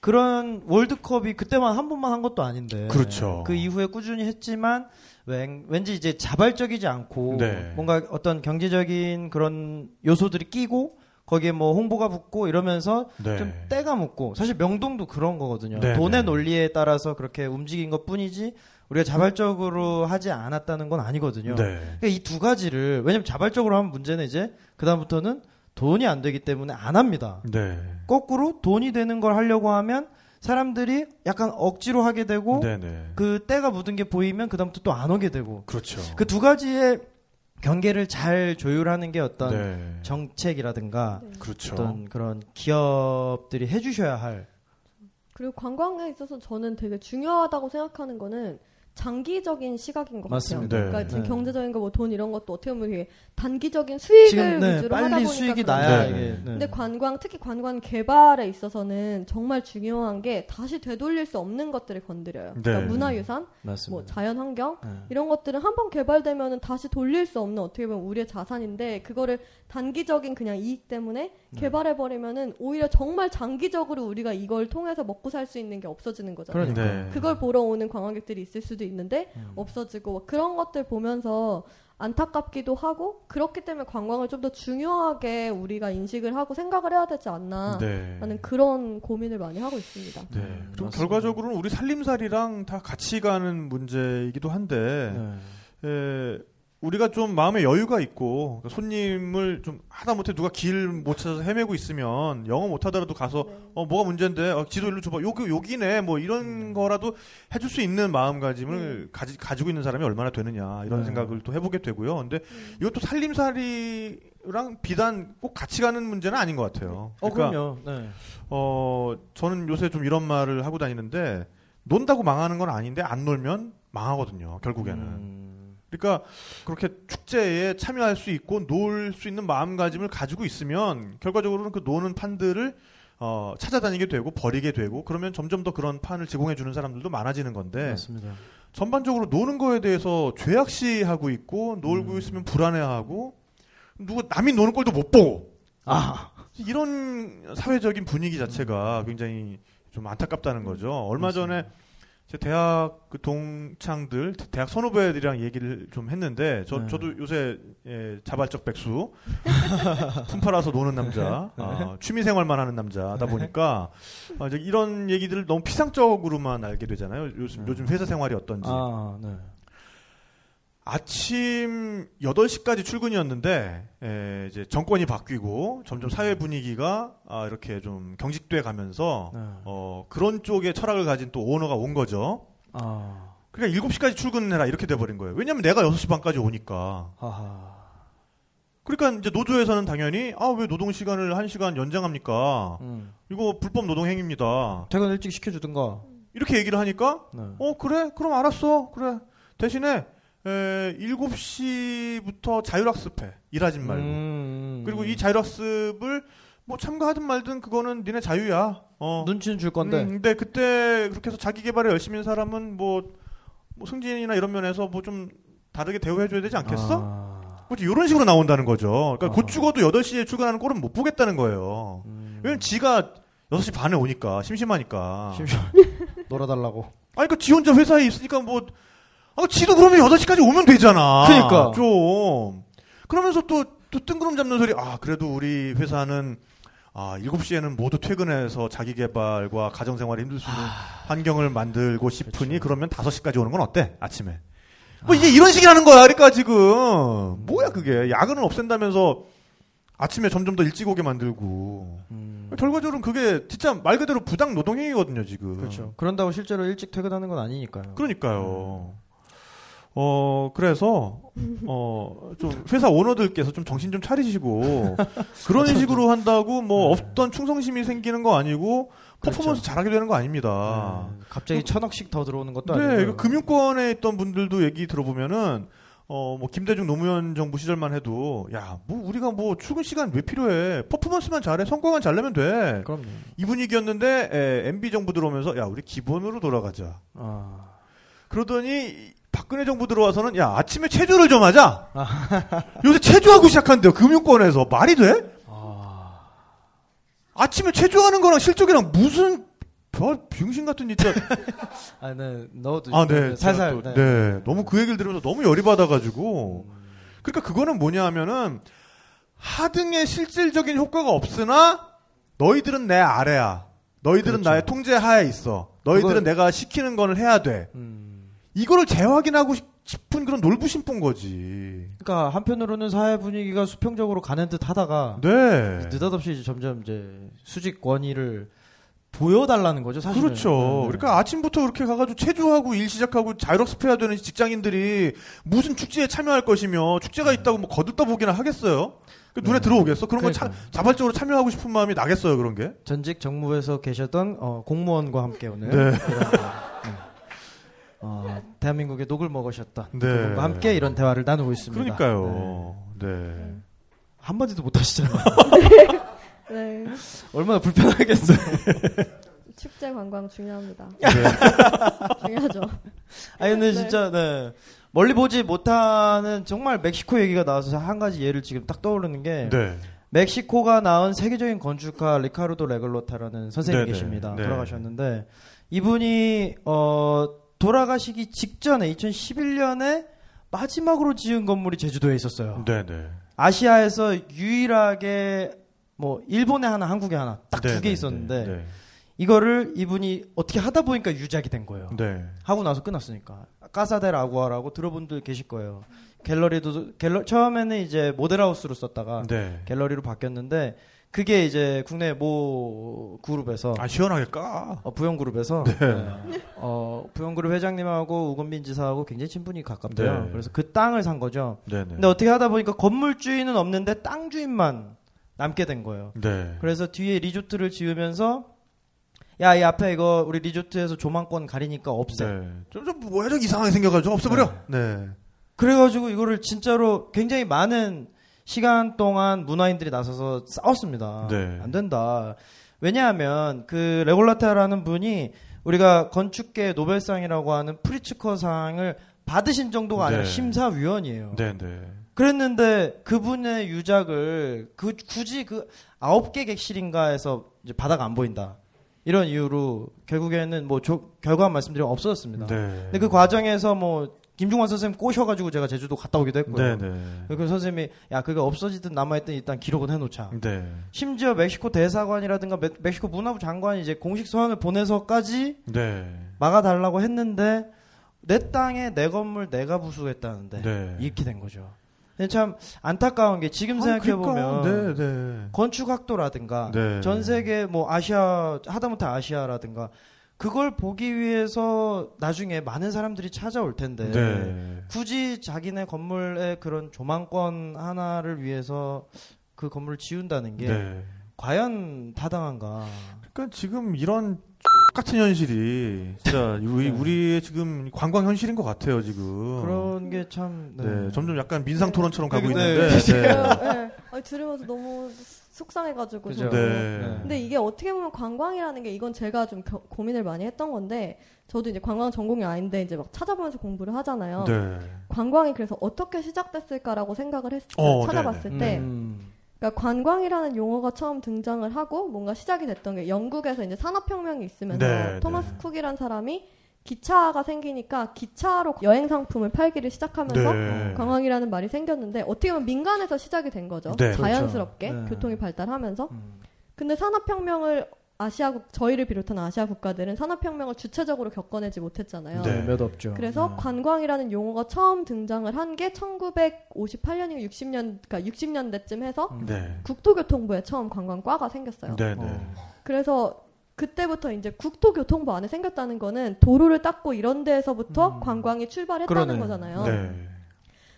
그런 월드컵이 그때만 한 번만 한 것도 아닌데 그렇죠. 그 이후에 꾸준히 했지만 왠, 왠지 이제 자발적이지 않고 네. 뭔가 어떤 경제적인 그런 요소들이 끼고 거기에 뭐 홍보가 붙고 이러면서 네. 좀 때가 묻고 사실 명동도 그런 거거든요. 네, 돈의 네. 논리에 따라서 그렇게 움직인 것 뿐이지 우리가 자발적으로 하지 않았다는 건 아니거든요. 네. 그러니까 이 두 가지를 왜냐면 자발적으로 하면 문제는 이제 그 다음부터는 돈이 안 되기 때문에 안 합니다. 네. 거꾸로 돈이 되는 걸 하려고 하면 사람들이 약간 억지로 하게 되고 네, 네. 그 때가 묻은 게 보이면 그 다음부터 또 안 오게 되고 그렇죠. 그 두 가지의 경계를 잘 조율하는 게 어떤 네. 정책이라든가 네. 그렇죠. 어떤 그런 기업들이 해주셔야 할 그리고 관광에 있어서 저는 되게 중요하다고 생각하는 거는 장기적인 시각인 것 맞습니다. 같아요. 그러니까 네. 지금 네. 경제적인 거 뭐 돈 이런 것도 어떻게 보면 되게 단기적인 수익을 지금 네, 위주로 하다 보니까 수익이 그런 나야 네. 이게 네. 근데 관광 특히 관광 개발에 있어서는 정말 중요한 게 다시 되돌릴 수 없는 것들을 건드려요. 그러니까 네. 문화유산. 뭐 자연환경 네. 이런 것들은 한번 개발되면은 다시 돌릴 수 없는 어떻게 보면 우리의 자산인데 그거를 단기적인 그냥 이익 때문에 네. 개발해 버리면은 오히려 정말 장기적으로 우리가 이걸 통해서 먹고 살 수 있는 게 없어지는 거잖아요. 그러니까. 네. 그걸 보러 오는 관광객들이 있을 수도 수도 있는데 음. 없어지고 막 그런 것들 보면서 안타깝기도 하고 그렇기 때문에 관광을 좀 더 중요하게 우리가 인식을 하고 생각을 해야 되지 않나 네. 라는 그런 고민을 많이 하고 있습니다. 네. 음, 그리고 맞습니다. 결과적으로는 우리 살림살이랑 다 같이 가는 문제이기도 한데 네. 에, 우리가 좀 마음에 여유가 있고 그러니까 손님을 좀 하다못해 누가 길 못 찾아서 헤매고 있으면 영어 못 하더라도 가서 네. 어 뭐가 문제인데 어, 지도 일로 줘봐 여기 여기네 뭐 이런 거라도 해줄 수 있는 마음가짐을 가지, 가지고 있는 사람이 얼마나 되느냐 이런 네. 생각을 또 해보게 되고요. 근데 음. 이것도 살림살이랑 비단 꼭 같이 가는 문제는 아닌 것 같아요. 어 그러니까 그럼요. 네. 어 저는 요새 좀 이런 말을 하고 다니는데 논다고 망하는 건 아닌데 안 놀면 망하거든요. 결국에는. 음, 그러니까 그렇게 축제에 참여할 수 있고 놀 수 있는 마음가짐을 가지고 있으면 결과적으로는 그 노는 판들을 어, 찾아다니게 되고 버리게 되고 그러면 점점 더 그런 판을 제공해 주는 사람들도 많아지는 건데 맞습니다. 전반적으로 노는 거에 대해서 죄악시하고 있고 놀고 음. 있으면 불안해하고 누구 남이 노는 꼴도 못 보고 아, 이런 사회적인 분위기 자체가 굉장히 좀 안타깝다는 거죠. 얼마 전에 제 대학 그 동창들, 대학 선후배들이랑 얘기를 좀 했는데, 저, 네. 저도 요새 예, 자발적 백수, 품팔아서 노는 남자, 아, 취미 생활만 하는 남자다 보니까 아, 이제 이런 얘기들을 너무 피상적으로만 알게 되잖아요. 요즘, 네. 요즘 회사 생활이 어떤지. 아, 네. 아침 8시까지 출근이었는데 에, 이제 정권이 바뀌고 점점 사회 분위기가 아, 이렇게 좀 경직돼 가면서 네. 어, 그런 쪽의 철학을 가진 또 오너가 온 거죠. 아, 그러니까 7시까지 출근해라 이렇게 돼 버린 거예요. 왜냐면 내가 6시 반까지 오니까. 하하. 그러니까 이제 노조에서는 당연히 아, 왜 노동 시간을 1시간 연장합니까? 음. 이거 불법 노동 행위입니다. 퇴근 일찍 시켜 주든가. 이렇게 얘기를 하니까 네. 어, 그래? 그럼 알았어. 그래. 대신에 에, 7시부터 자율학습해. 일하진 말고. 음, 그리고 이 자율학습을 뭐 참가하든 말든 그거는 니네 자유야. 어. 눈치는 줄 건데. 음, 근데 그때 그렇게 해서 자기 개발에 열심히 한 사람은 뭐, 뭐 승진이나 이런 면에서 뭐 좀 다르게 대우해줘야 되지 않겠어? 아, 뭐 이런 식으로 나온다는 거죠. 그러니까 아하. 곧 죽어도 8시에 출근하는 꼴은 못 보겠다는 거예요. 음. 왜냐면 지가 6시 반에 오니까 심심하니까. 심심- 놀아달라고. 아니 그러니까 지 혼자 회사에 있으니까 뭐 아, 지도 그러면 8시까지 오면 되잖아. 그러니까. 좀. 그러면서 또, 또 뜬구름 잡는 소리, 아, 그래도 우리 회사는, 아, 7시에는 모두 퇴근해서 자기 개발과 가정생활에 힘들 수 있는 환경을 만들고 싶으니, 그러면 5시까지 오는 건 어때? 아침에. 뭐 이게 이런 식이라는 거야, 그러니까 지금. 뭐야, 그게. 야근을 없앤다면서 아침에 점점 더 일찍 오게 만들고. 음. 결과적으로는 그게 진짜 말 그대로 부당 노동 행위거든요, 지금. 그렇죠. 그런다고 실제로 일찍 퇴근하는 건 아니니까요. 그러니까요. 어, 그래서, 어, 좀, 회사 오너들께서 좀 정신 좀 차리시고, 그런 식으로 한다고 뭐, 네. 없던 충성심이 생기는 거 아니고, 퍼포먼스 그렇죠. 잘하게 되는 거 아닙니다. 네, 갑자기 천억씩 더 들어오는 것도 네, 아니고. 그 금융권에 있던 분들도 얘기 들어보면은, 어, 뭐, 김대중 노무현 정부 시절만 해도, 야, 뭐, 우리가 뭐, 출근 시간 왜 필요해? 퍼포먼스만 잘해? 성과만 잘 내면 돼. 그럼요. 이 분위기였는데, 에, MB 정부 들어오면서, 야, 우리 기본으로 돌아가자. 아, 그러더니 박근혜 정부 들어와서는 야 아침에 체조를 좀 하자. 아. 요새 체조하고 시작한대요 금융권에서 말이 돼? 아, 아침에 체조하는 거랑 실적이랑 무슨 별 병신 같은 진짜. 아, 네, 넣어도 아 네, 살살. 또, 네. 너무 그 얘기를 들으면서 너무 열이 받아가지고. 음. 그러니까 그거는 뭐냐 하면은 하등의 실질적인 효과가 없으나 너희들은 내 아래야. 너희들은 그렇죠. 나의 통제 하에 있어. 너희들은 그걸- 내가 시키는 거를 해야 돼. 음. 이거를 재확인하고 싶은 그런 놀부심뿐 거지. 그러니까 한편으로는 사회 분위기가 수평적으로 가는 듯 하다가 네. 느닷없이 이제 점점 이제 수직 권위를 보여달라는 거죠, 사실은. 그렇죠. 네, 네. 그러니까 아침부터 그렇게 가가지고 체조하고 일 시작하고 자율학습해야 되는 직장인들이 무슨 축제에 참여할 것이며 축제가 있다고 뭐 거들떠 보기나 하겠어요? 그 눈에 네. 들어오겠어? 그런 거 차, 그러니까요. 자발적으로 참여하고 싶은 마음이 나겠어요, 그런 게? 전직 정무에서 계셨던 어, 공무원과 함께 오늘 네. 어, 대한민국의 녹을 먹으셨던 네. 그분과 함께 이런 대화를 나누고 있습니다. 그러니까요. 네. 네. 한마디도 못 하시잖아요. 네. 얼마나 불편하겠어요. 축제 관광 중요합니다. 네. 중요하죠. 아니 근데 네. 진짜 네. 멀리 보지 못하는 정말 멕시코 얘기가 나와서 한 가지 예를 지금 딱 떠오르는 게 네. 멕시코가 낳은 세계적인 건축가 리카르도 레글로타라는 선생님이 네네. 계십니다. 네. 돌아가셨는데 이분이 어 돌아가시기 직전에 2011년에 마지막으로 지은 건물이 제주도에 있었어요. 네, 네. 아시아에서 유일하게 뭐 일본에 하나, 한국에 하나 딱두 네, 개 네, 있었는데 네. 이거를 이분이 어떻게 하다 보니까 유작이 된 거예요. 네. 하고 나서 끝났으니까. 까사델 아구아라고 들어본 분 계실 거예요. 갤러리도 갤러 처음에는 이제 모델하우스로 썼다가 네. 갤러리로 바뀌었는데 그게 이제 국내 모 그룹에서 아 시원하게 까. 어, 부영 그룹에서 네. 어, 부영 그룹 회장님하고 우건민 지사하고 굉장히 친분이 가깝대요. 네. 그래서 그 땅을 산 거죠. 네, 네. 근데 어떻게 하다 보니까 건물 주인은 없는데 땅 주인만 남게 된 거예요. 네. 그래서 뒤에 리조트를 지으면서 야, 이 앞에 이거 우리 리조트에서 조망권 가리니까 없애. 네. 좀, 좀 뭐해적 이상하게 생겨가지고 없애버려. 네. 그래가지고 이거를 진짜로 굉장히 많은 시간 동안 문화인들이 나서서 싸웠습니다. 네. 안 된다. 왜냐하면 그 레골라테라는 분이 우리가 건축계 노벨상이라고 하는 프리츠커상을 받으신 정도가 아니라 네. 심사위원이에요. 네, 네. 그랬는데 그분의 유작을 그 굳이 그 아홉 개 객실인가에서 이제 바다가 안 보인다. 이런 이유로 결국에는 뭐 조- 결과 말씀드리면 없어졌습니다. 네. 근데 그 과정에서 뭐 김중환 선생님 꼬셔가지고 제가 제주도 갔다 오기도 했고요. 네, 네. 그 선생님이 야 그거 없어지든 남아있든 일단 기록은 해놓자. 네. 심지어 멕시코 대사관이라든가 멕- 멕시코 문화부 장관이 이제 공식 서한을 보내서까지 네. 막아달라고 했는데 내 땅에 내 건물 내가 부수겠다는데 네. 이렇게 된 거죠. 참 안타까운 게 지금 생각해 보면 네, 네. 건축학도라든가 네. 전 세계 뭐 아시아 하다못해 아시아라든가 그걸 보기 위해서 나중에 많은 사람들이 찾아올 텐데 네. 굳이 자기네 건물의 그런 조망권 하나를 위해서 그 건물을 지운다는 게 네. 과연 타당한가? 그러니까 지금 이런 같은 현실이 진짜 우리 네. 우리의 지금 관광 현실인 것 같아요 지금. 그런 게 참 네. 점점 약간 민상 토론처럼 가고 네. 있는데. 네. 네. 네. 아니, 들으면서 너무 속상해가지고 그죠. 네. 근데 이게 어떻게 보면 관광이라는 게 이건 제가 좀 겨- 고민을 많이 했던 건데 저도 이제 관광 전공이 아닌데 이제 막 찾아보면서 공부를 하잖아요. 네. 관광이 그래서 어떻게 시작됐을까라고 생각을 했 어, 찾아봤을 네네. 때 음. 그러니까 관광이라는 용어가 처음 등장을 하고 뭔가 시작이 됐던 게 영국에서 이제 산업혁명이 있으면서 네, 토마스 네. 쿡이란 사람이 기차가 생기니까 기차로 여행 상품을 팔기를 시작하면서 네. 관광이라는 말이 생겼는데 어떻게 보면 민간에서 시작이 된 거죠. 네, 자연스럽게 그렇죠. 네. 교통이 발달하면서. 음. 근데 산업혁명을 아시아 국 저희를 비롯한 아시아 국가들은 산업혁명을 주체적으로 겪어내지 못했잖아요. 네. 몇 없죠. 그래서 네. 관광이라는 용어가 처음 등장을 한 게 1958년이고 60년, 그러니까 60년대쯤 해서 음. 네. 국토교통부에 처음 관광과가 생겼어요. 네. 네. 어. 그래서 그때부터 이제 국토교통부 안에 생겼다는 거는 도로를 닦고 이런 데에서부터 음. 관광이 출발했다는 그러네. 거잖아요. 네.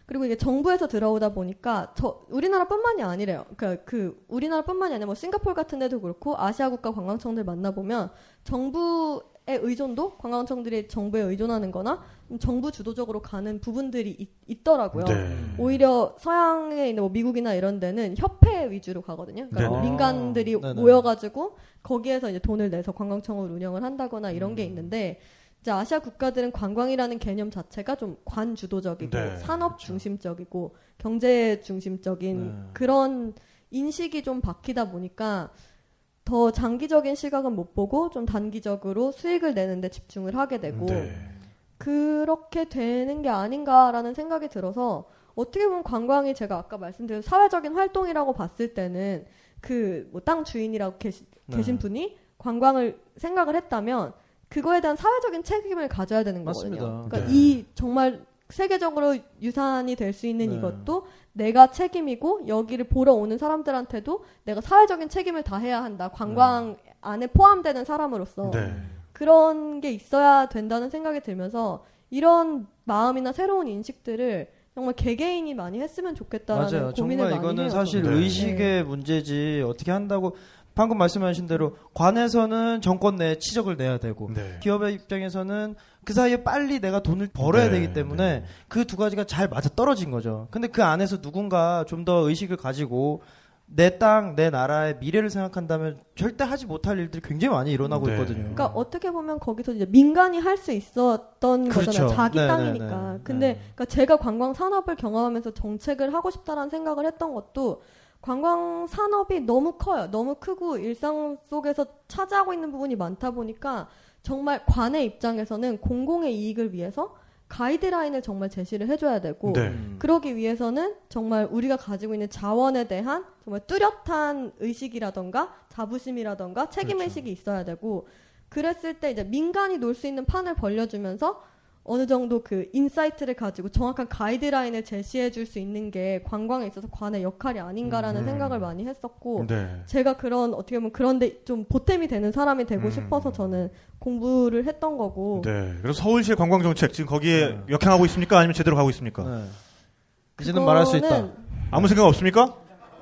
그리고 이게 정부에서 들어오다 보니까 저 우리나라뿐만이 아니래요. 그러니까 그 우리나라뿐만이 아니라 뭐 싱가포르 같은 데도 그렇고 아시아 국가 관광청들 만나 보면 정부의 의존도 관광청들이 정부에 의존하는 거나 정부 주도적으로 가는 부분들이 있, 더라고요 네. 오히려 서양에 있는 뭐 미국이나 이런 데는 협회 위주로 가거든요. 그러니까 네네. 민간들이 아, 네네. 모여가지고 거기에서 이제 돈을 내서 관광청을 운영을 한다거나 이런 게 음. 있는데 이제 아시아 국가들은 관광이라는 개념 자체가 좀 관주도적이고 네, 산업 그렇죠. 중심적이고 경제 중심적인 네. 그런 인식이 좀 바뀌다 보니까 더 장기적인 시각은 못 보고 좀 단기적으로 수익을 내는데 집중을 하게 되고 네. 그렇게 되는 게 아닌가라는 생각이 들어서 어떻게 보면 관광이 제가 아까 말씀드린 사회적인 활동이라고 봤을 때는 그 뭐 땅 주인이라고 계시, 네. 계신 분이 관광을 생각을 했다면 그거에 대한 사회적인 책임을 가져야 되는 맞습니다. 거거든요. 그러니까 네. 이 정말 세계적으로 유산이 될 수 있는 네. 이것도 내가 책임이고 여기를 보러 오는 사람들한테도 내가 사회적인 책임을 다해야 한다. 관광 안에 포함되는 사람으로서 네. 그런 게 있어야 된다는 생각이 들면서 이런 마음이나 새로운 인식들을 정말 개개인이 많이 했으면 좋겠다라는 맞아요. 고민을 정말 많이 이거는 해요. 사실. 의식의 문제지 어떻게 한다고 방금 말씀하신 대로 관에서는 정권 내에 치적을 내야 되고 네. 기업의 입장에서는 그 사이에 빨리 내가 돈을 벌어야 네, 되기 때문에 네. 그두 가지가 잘 맞아 떨어진 거죠. 근데 그 안에서 누군가 좀 더 의식을 가지고 내 땅, 내 나라의 미래를 생각한다면 절대 하지 못할 일들이 굉장히 많이 일어나고 네. 있거든요. 그러니까 어떻게 보면 거기서 이제 민간이 할 수 있었던 그렇죠. 거잖아요. 자기 네, 땅이니까. 네, 네. 근데 네. 그러니까 제가 관광 산업을 경험하면서 정책을 하고 싶다라는 생각을 했던 것도 관광 산업이 너무 커요. 너무 크고 일상 속에서 차지하고 있는 부분이 많다 보니까 정말 관의 입장에서는 공공의 이익을 위해서 가이드라인을 정말 제시를 해줘야 되고 네. 음. 그러기 위해서는 정말 우리가 가지고 있는 자원에 대한 정말 뚜렷한 의식이라던가 자부심이라던가 책임 그렇죠. 의식이 있어야 되고 그랬을 때 이제 민간이 놀 수 있는 판을 벌려주면서 어느 정도 그 insight를 가지고 정확한 가이드라인을 제시해 줄 수 있는 게 관광에 있어서 관의 역할이 아닌가라는 음. 생각을 많이 했었고 네. 제가 그런 어떻게 보면 그런데 좀 보탬이 되는 사람이 되고 음. 싶어서 저는 공부를 했던 거고 네. 그래서 서울시의 관광 정책 지금 거기에 네. 역행하고 있습니까? 아니면 제대로 가고 있습니까? 네. 이제는 말할 수 있다. 아무 생각 없습니까?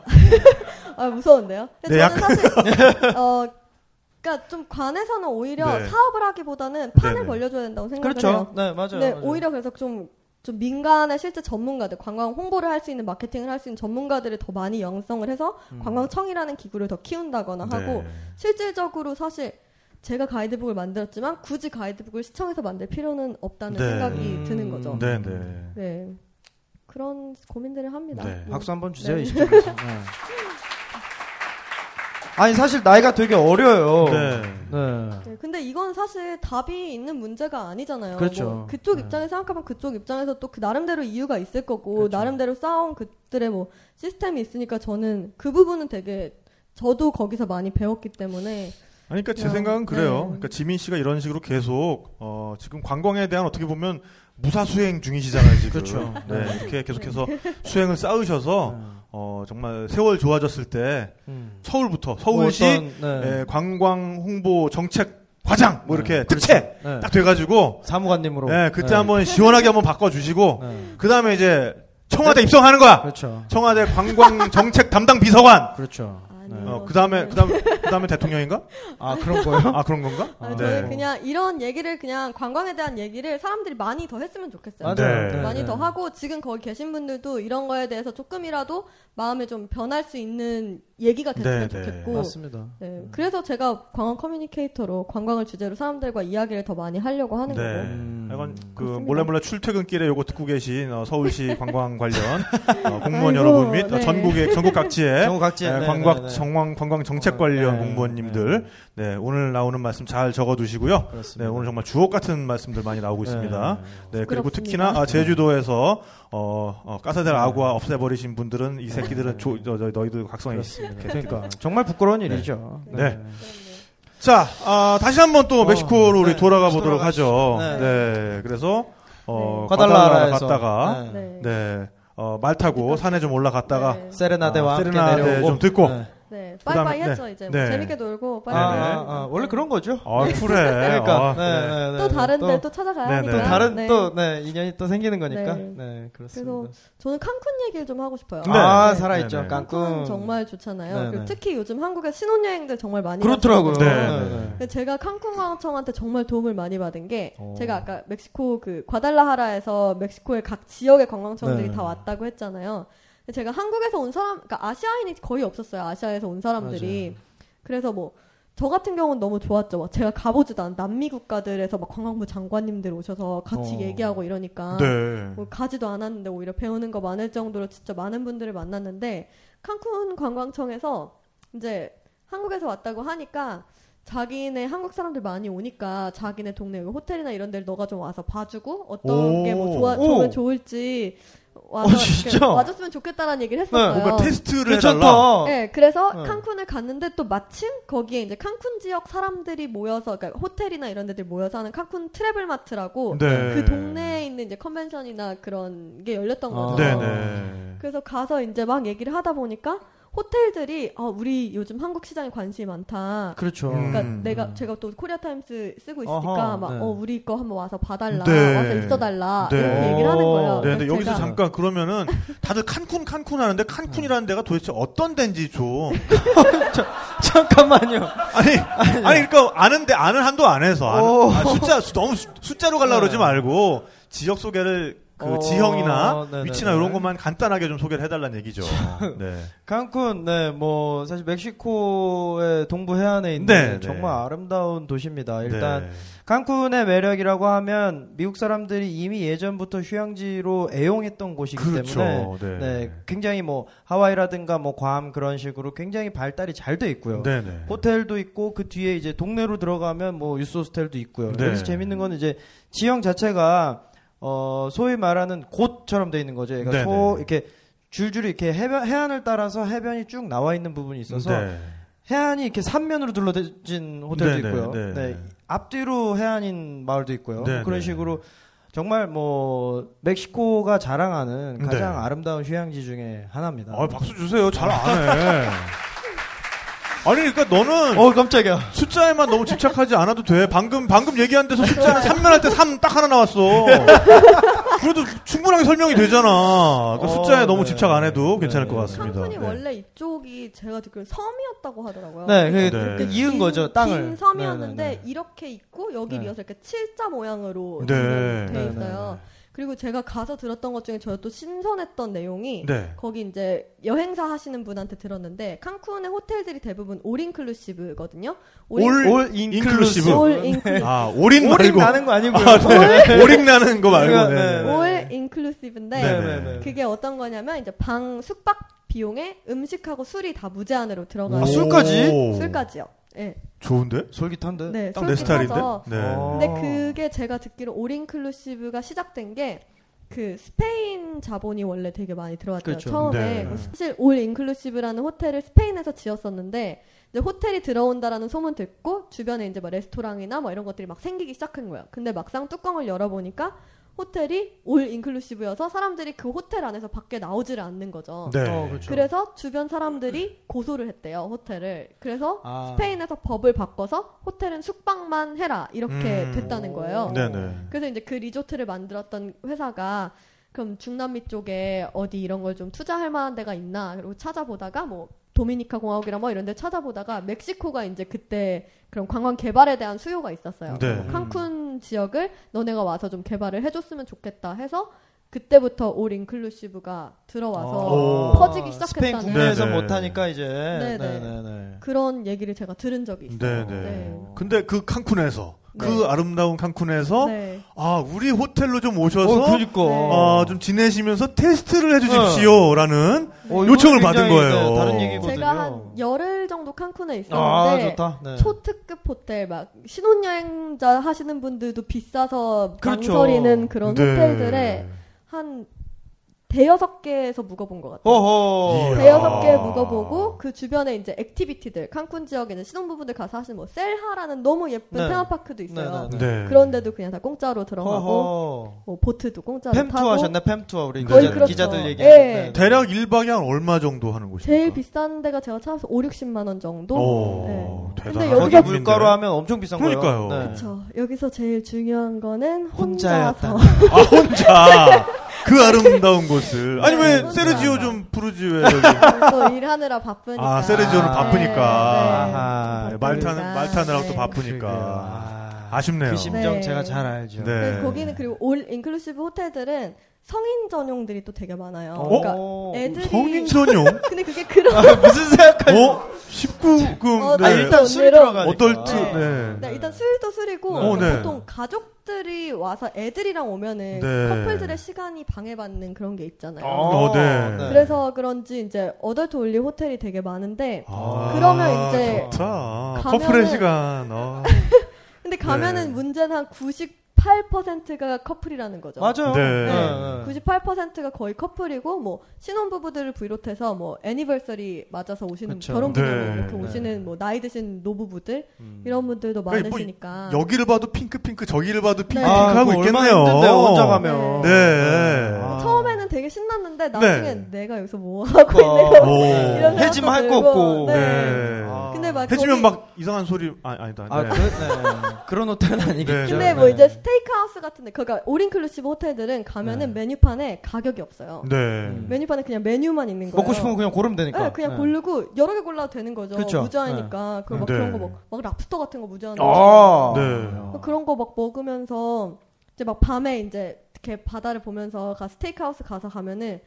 아 무서운데요? 네, 저는 사실 어 그러니까 좀 관에서는 오히려 네. 사업을 하기보다는 판을 네네. 벌려줘야 된다고 생각을 그렇죠. 해요. 네, 맞아요. 네, 맞아요. 오히려 그래서 좀, 좀 민간의 실제 전문가들, 관광 홍보를 할 수 있는 마케팅을 할 수 있는 전문가들을 더 많이 양성을 해서 음. 관광청이라는 기구를 더 키운다거나 하고 네. 실질적으로 사실 제가 가이드북을 만들었지만 굳이 가이드북을 시청에서 만들 필요는 없다는 네. 생각이 음. 드는 거죠. 네, 네. 네. 그런 고민들을 합니다. 네. 뭐. 박수 한번 주세요, 네. 네. 아니, 사실 나이가 되게 어려요. 네. 네. 네, 근데 이건 사실 답이 있는 문제가 아니잖아요. 그렇죠. 뭐 그쪽 네. 입장에서 생각하면 그쪽 입장에서 또 그 나름대로 이유가 있을 거고 그렇죠. 나름대로 쌓아온 그들의 뭐 시스템이 있으니까 저는 그 부분은 되게 저도 거기서 많이 배웠기 때문에 아니, 그러니까 제 그냥, 생각은 그래요. 네. 그러니까 지민 씨가 이런 식으로 계속 어, 지금 관광에 대한 어떻게 보면 무사 수행 중이시잖아요, 지금. 그렇죠. 네, 네. 이렇게 계속해서 수행을 쌓으셔서 어, 정말 세월 좋아졌을 때 음. 서울부터 뭐 서울시 어떤, 네. 예, 관광 홍보 정책 과장 뭐 이렇게 네, 특채 네. 딱 돼가지고 사무관님으로. 예, 그때 네. 한번 시원하게 한번 바꿔주시고 네. 그 다음에 이제 청와대 입성하는 거야. 그렇죠. 청와대 관광 정책 담당 비서관. 그렇죠. 아니요. 어, 그 다음에 그 다음에 그 다음에 대통령인가? 아, 그런 거요? 아 그런 건가? 아니, 아, 저는 그냥 이런 얘기를 그냥 관광에 대한 얘기를 사람들이 많이 더 했으면 좋겠어요. 맞아요. 네. 많이 네. 더 하고 지금 거기 계신 분들도 이런 거에 대해서 조금이라도 마음에 좀 변할 수 있는 얘기가 됐으면 네, 네. 좋겠고 맞습니다. 네, 그래서 제가 관광 커뮤니케이터로 관광을 주제로 사람들과 이야기를 더 많이 하려고 하는 네. 거고. 음. 약간 그 그렇습니다. 몰래 몰래 출퇴근길에 요거 듣고 계신 어, 서울시 관광 관련 어, 공무원 아이고, 여러분 및 어, 네. 전국의 전국 각지의 전국 각지에, 예, 네, 관광 네, 네. 정황 관광 정책 어, 관련 네, 공무원님들 네, 오늘 나오는 말씀 잘 적어두시고요. 네, 그렇습니다. 오늘 정말 주옥 같은 말씀들 많이 나오고 있습니다. 네, 그리고. 특히나 아, 제주도에서 어, 어, 까사델 아구아 없애버리신 분들은 이 새끼들은 조, 저, 저, 너희들 각성이 그렇습니다. 그러니까 정말 부끄러운 일이죠. 네. 자, 아, 다시 한번 또 어, 멕시코로 우리 네, 돌아가 보도록 하죠. 돌아가시죠. 네. 네. 그래서 어, 네. 과달라하라 갔다가 네. 네. 네. 어, 말 타고 산에 좀 올라갔다가 네. 세레나데와 아, 세레나데 내려오고 네. 네, 그다음에- 빠이빠이 네. 했죠 이제 네. 뭐 재밌게 놀고 아, 빠이빠이. 네. 아, 아, 원래 그런 거죠. 아, 쿨해. 그러니까 아, 네, 네. 네, 네, 또 네. 다른데 또, 또 찾아가야 네, 하니까. 네. 또 다른 네. 또 네, 인연이 또 생기는 거니까. 네, 네. 그렇습니다. 저는 칸쿤 얘기를 좀 하고 싶어요. 네. 아, 네. 살아있죠. 네, 네. 칸쿤 정말 좋잖아요. 네, 그리고 네. 특히 요즘 한국에 신혼여행들 정말 많이 그렇더라고요. 네, 네, 네. 제가 칸쿤 관청한테 정말 도움을 많이 받은 게 오. 제가 아까 멕시코 그 과달라하라에서 멕시코의 각 지역의 관광청들이 네. 다 왔다고 했잖아요. 제가 한국에서 온 사람, 그러니까 아시아인이 거의 없었어요. 아시아에서 온 사람들이. 그래서 뭐 저 같은 경우는 너무 좋았죠. 막 제가 가보지도 않은 남미 국가들에서 막 관광부 장관님들 오셔서 같이 어. 얘기하고 이러니까 네. 뭐 가지도 않았는데 오히려 배우는 거 많을 정도로 진짜 많은 분들을 만났는데 칸쿤 관광청에서 이제 한국에서 왔다고 하니까 자기네 한국 사람들 많이 오니까 자기네 동네 여기 호텔이나 이런 데를 너가 좀 와서 봐주고 어떤 오. 게뭐 좋아 오. 좋으면 좋을지 와서 어, 진짜? 와줬으면 좋겠다라는 얘기를 했었어요. 뭔가 테스트를 해달라. 네, 그래서 네. 칸쿤을 갔는데 또 마침 거기에 이제 칸쿤 지역 사람들이 모여서 그러니까 호텔이나 이런 데들 모여서 하는 칸쿤 Travel Mart라고 네. 그 동네에 있는 이제 컨벤션이나 그런 게 열렸던 아. 거죠. 네, 네. 그래서 가서 이제 막 얘기를 하다 보니까 호텔들이 아 우리 요즘 한국 시장에 관심이 많다. 그렇죠. 음. 그러니까 내가 제가 또 코리아 타임스 쓰고 있으니까 어허, 막 네. 어 우리 거 한번 와서 봐달라 네. 와서 있어달라 네. 이렇게 얘기를 하는 거예요. 네, 근데 여기서 잠깐 그러면은 다들 칸쿤 칸쿤 하는데 칸쿤이라는 데가 도대체 어떤 데인지 좀 잠깐만요. 아니 아니 그러니까 아는데 아는 한도 안에서 아는, 오. 아, 숫자 수- 너무 수- 숫자로 가려 고 네. 그러지 말고 지역 소개를 그 어, 지형이나 네네네. 위치나 이런 것만 간단하게 좀 소개를 해달라는 얘기죠. 네. 칸쿤, 네, 뭐, 사실 멕시코의 동부 해안에 있는 네, 네. 정말 아름다운 도시입니다. 일단, 네. 칸쿤의 매력이라고 하면 미국 사람들이 이미 예전부터 휴양지로 애용했던 곳이기 그렇죠. 때문에 네. 네, 굉장히 뭐 하와이라든가 뭐 괌 그런 식으로 굉장히 발달이 잘 돼 있고요. 네네. 호텔도 있고 그 뒤에 이제 동네로 들어가면 뭐 유스 호스텔도 있고요. 네. 여기서 재밌는 건 이제 지형 자체가 어 소위 말하는 곳처럼 돼 있는 거죠. 그러니까 네네. 소 이렇게 줄줄이 이렇게 해변 해안을 따라서 해변이 쭉 나와 있는 부분이 있어서 네. 해안이 이렇게 삼면으로 둘러진 호텔도 네네, 있고요. 네. 네. 앞뒤로 해안인 마을도 있고요. 네네. 그런 식으로 정말 뭐 멕시코가 자랑하는 가장 네. 아름다운 휴양지 중에 하나입니다. 아, 박수 주세요. 잘 안 해. 아니, 그러니까 너는 어 깜짝이야. 숫자에만 너무 집착하지 않아도 돼. 방금, 방금 얘기한 데서 숫자는 3면 할 때 3 딱 하나 나왔어. 그래도 충분하게 설명이 되잖아. 그 어, 숫자에 너무 네. 집착 안 해도 괜찮을 네. 것 같습니다. 칸쿤이 네. 원래 이쪽이 제가 듣기로는 섬이었다고 하더라고요. 네, 그, 네. 그 이은 거죠 땅을. 긴 섬이었는데 네, 네, 네. 이렇게 있고 여기 네. 이어서 이렇게 칠자 모양으로 네. 돼 네, 있어요. 그리고 제가 가서 들었던 것 중에 저 또 신선했던 내용이 네. 거기 이제 여행사 하시는 분한테 들었는데 칸쿤의 호텔들이 대부분 올 인클루시브거든요. all all inclusive. inclusive. all inclusive. 아, 올인 말고. 나는 거 아니고요. 아, 네. 오링 나는 거 말고. 네, 네. 네. all inclusive인데 네, 네, 네. 그게 어떤 거냐면 이제 방 숙박 비용에 음식하고 술이 다 무제한으로 들어가요. 아, 술까지? 오. 술까지요. 예. 좋은데? 솔깃한데. 네, 딱 내 스타일인데? 솔깃해서 네. 어. 근데 그게 제가 듣기로 all inclusive가 시작된 게 그 스페인 자본이 원래 되게 많이 들어왔대요. 그렇죠. 처음에 네. 그 사실 all inclusive라는 호텔을 스페인에서 지었었는데 이제 호텔이 들어온다라는 소문 듣고 주변에 이제 뭐 레스토랑이나 뭐 이런 것들이 막 생기기 시작한 거예요. 근데 막상 뚜껑을 열어보니까 호텔이 올 인클루시브여서 사람들이 그 호텔 안에서 밖에 나오지를 않는 거죠. 네. 어, 그렇죠. 그래서 주변 사람들이 고소를 했대요 호텔을. 그래서 아. 스페인에서 법을 바꿔서 호텔은 숙박만 해라 이렇게 음. 됐다는 거예요. 네네. 그래서 이제 그 리조트를 만들었던 회사가 그럼 중남미 쪽에 어디 이런 걸 좀 투자할 만한 데가 있나 그리고 찾아보다가 뭐 도미니카 공화국이랑 뭐 이런 데 찾아보다가 멕시코가 이제 그때 그런 관광 개발에 대한 수요가 있었어요. 네. 칸쿤 지역을 너네가 와서 좀 개발을 해줬으면 좋겠다 해서 그때부터 올 인클루시브가 들어와서 오. 퍼지기 스페인 시작했다는 국내에서 네네. 못하니까 이제. 네네. 네 네네. 그런 얘기를 제가 들은 적이 있어요. 네네. 네. 근데 그 칸쿤에서, 그 네. 아름다운 칸쿤에서, 네. 아, 우리 호텔로 좀 오셔서, 어, 그러니까. 네. 어, 좀 지내시면서 테스트를 해주십시오. 라는 어, 요청을 받은 거예요. 네, 다른 얘기거든요. 제가 한 열흘 정도 칸쿤에 있었는데 아, 좋다. 네. 초특급 호텔 막 신혼여행자 하시는 분들도 비싸서 그렇죠. 망설이는 그런 네. 호텔들에 한 대여섯 개에서 묵어본 것 같아요. 어허. 대여섯 개 묵어보고 그 주변에 이제 activity들 칸쿤 지역에는 신혼부부들 가서 하시는 뭐 셀하라는 너무 예쁜 네. 테마파크도 있어요. 네, 네. 그런데도 그냥 다 공짜로 들어가고 어허. 뭐 보트도 공짜로 fam 타고 투어 하셨나? fam 투어 우리 거의 기자, 그렇죠. 기자들 얘기. 예. 대략 1박에 한 얼마 정도 하는 곳입니까? 제일 비싼 데가 제가 찾아서 5, 60만 원 정도. 오, 네. 대단한 근데 여기서 물가로 하면 엄청 비싼 그러니까요. 거예요. 네. 그렇죠. 여기서 제일 중요한 거는 혼자였다. 혼자서 아, 혼자! 그 아름다운 곳을. 아니, 왜 네, 세르지오. 좀 부르지, 왜 여기. 또 일하느라 바쁘니까. 아, 세르지오는 아, 바쁘니까. 네, 바쁘니까. 말타는, 말타느라고 또 네. 바쁘니까. 아, 아쉽네요. 그 심정 네. 제가 잘 알죠. 네. 거기는 그리고 올 인클루시브 호텔들은 성인 전용들이 또 되게 많아요. 어? 그러니까 애들이 성인 전용? 근데 그게 그런 아, 무슨 생각하지? 어? 19금, 어, 네. 아, 일단 술이 언니로- 들어가니까. 어덜트, 네. 네. 네, 일단 술도 술이고 어, 네. 보통 가족 들이 와서 애들이랑 오면은 네. 커플들의 시간이 방해받는 그런 게 있잖아요. 어, 네. 그래서 그런지 이제 어덜트 올리 호텔이 되게 많은데 아, 그러면 이제. 가면은- 커플의 시간. 어. 근데 가면은 네. 문제는 한 98%가 커플이라는 거죠. 맞아요. 네. 네. 98%가 거의 커플이고 뭐 신혼 부부들을 비롯해서 뭐 anniversary 맞아서 오시는 그쵸. 결혼 기념일 네. 이렇게 네. 오시는 뭐 나이 드신 노부부들 음. 이런 분들도 그러니까 뭐 많으시니까 여기를 봐도 핑크 핑크, 저기를 봐도 핑크 핑크 아, 하고 얼마나 있겠네요. 혼자 가면. 네. 아. 처음에는 되게 신났는데 나중에 네. 내가 여기서 뭐 하고. 있는 거 오. 이런 생각도 해지면 할 거. 없고. 네. 네. 아. 근데 막 해주면 거기- 막 이상한 소리, 아, 아니다. 아, 네. 그, 네. 그런 호텔은 아니겠죠. 네, 근데 뭐 이제 스테이크 하우스 같은데 그러니까 all inclusive 호텔들은 가면은 네. 메뉴판에 가격이 없어요. 네. 음. 메뉴판에 그냥 메뉴만 있는 거예요. 먹고 싶으면 그냥 고르면 되니까. 네, 그냥 네. 고르고 여러 개 골라도 되는 거죠. 그쵸. 무제한이니까. 그막 네. 그런 거 막, 막 랍스터 같은 거 무제한. 아. 네. 그런 거 막 먹으면서 이제 막 밤에 이제 이렇게 바다를 보면서 가 스테이크하우스 가서 가면은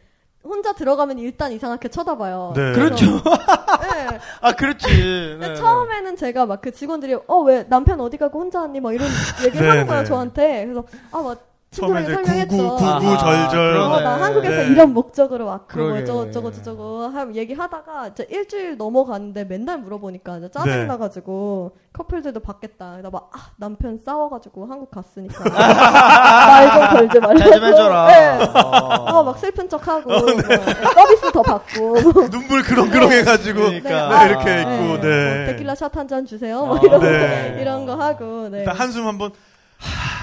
혼자 들어가면 일단 이상하게 쳐다봐요. 네. 그렇죠. 네. 아, 그렇지. 근데 네. 처음에는 제가 막 그 직원들이 어 왜 남편 어디 가고 혼자 왔니 막 이런 얘기를 네, 하는 거예요 네. 저한테 그래서 아 막 처음에 친구랑 이제 설명했죠. 구구 아, 구구 절절 그러네. 어, 나 한국에서 네. 이런 목적으로 왔고. 뭐 저거 저거 저거 얘기하다가 이제 일주일 넘어갔는데 맨날 물어보니까 이제 짜증이 네. 나가지고 커플들도 받겠다. 나 막 아, 남편 싸워가지고 한국 갔으니까 말 좀 걸지 말라고. 잘좀 해줘라. 네. 어. 어, 막 슬픈 척하고 뭐, 서비스 더 받고. 눈물 그렁그렁 해가지고 그러니까. 네, 이렇게 있고 네. 네. 뭐 테킬라 샷한 잔 주세요. 뭐 어, 이런 네. 이런 거 하고. 네. 일단 한숨 한번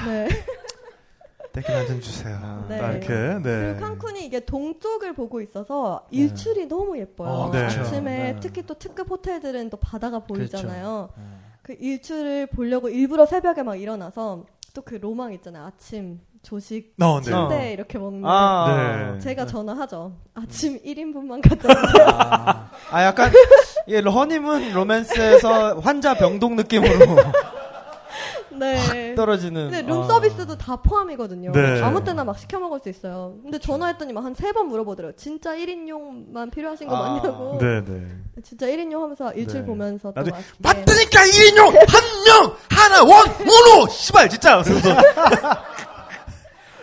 네. 떼긴 한잔 주세요. 네. 딱 이렇게 네. 그리고 칸쿤이 이게 동쪽을 보고 있어서 일출이 너무 예뻐요. 어, 네. 아침에 네. 특히 또 특급 호텔들은 또 바다가 보이잖아요. 네. 그 일출을 보려고 일부러 새벽에 막 일어나서 또 그 로망 있잖아요. 아침 조식 어, 네. 어. 침대 이렇게 먹는. 아. 네. 제가 전화하죠. 아침 1인분만 갖다 주세요. 아, 아, 약간, 예, 허니문 로맨스에서 환자 병동 느낌으로 네. 떨어지는. 근데 룸 아. 서비스도 다 포함이거든요. 네. 아무 때나 막 시켜 먹을 수 있어요. 근데 전화했더니 막 한 세 번 물어보더라고요. 진짜 1인용만 필요하신 거 아. 맞냐고. 네, 네. 진짜 1인용 하면서 일출 네. 보면서 또 맛있게. 맞다니까 1인용 한 명 하나 원 모노 씨발 진짜 그래서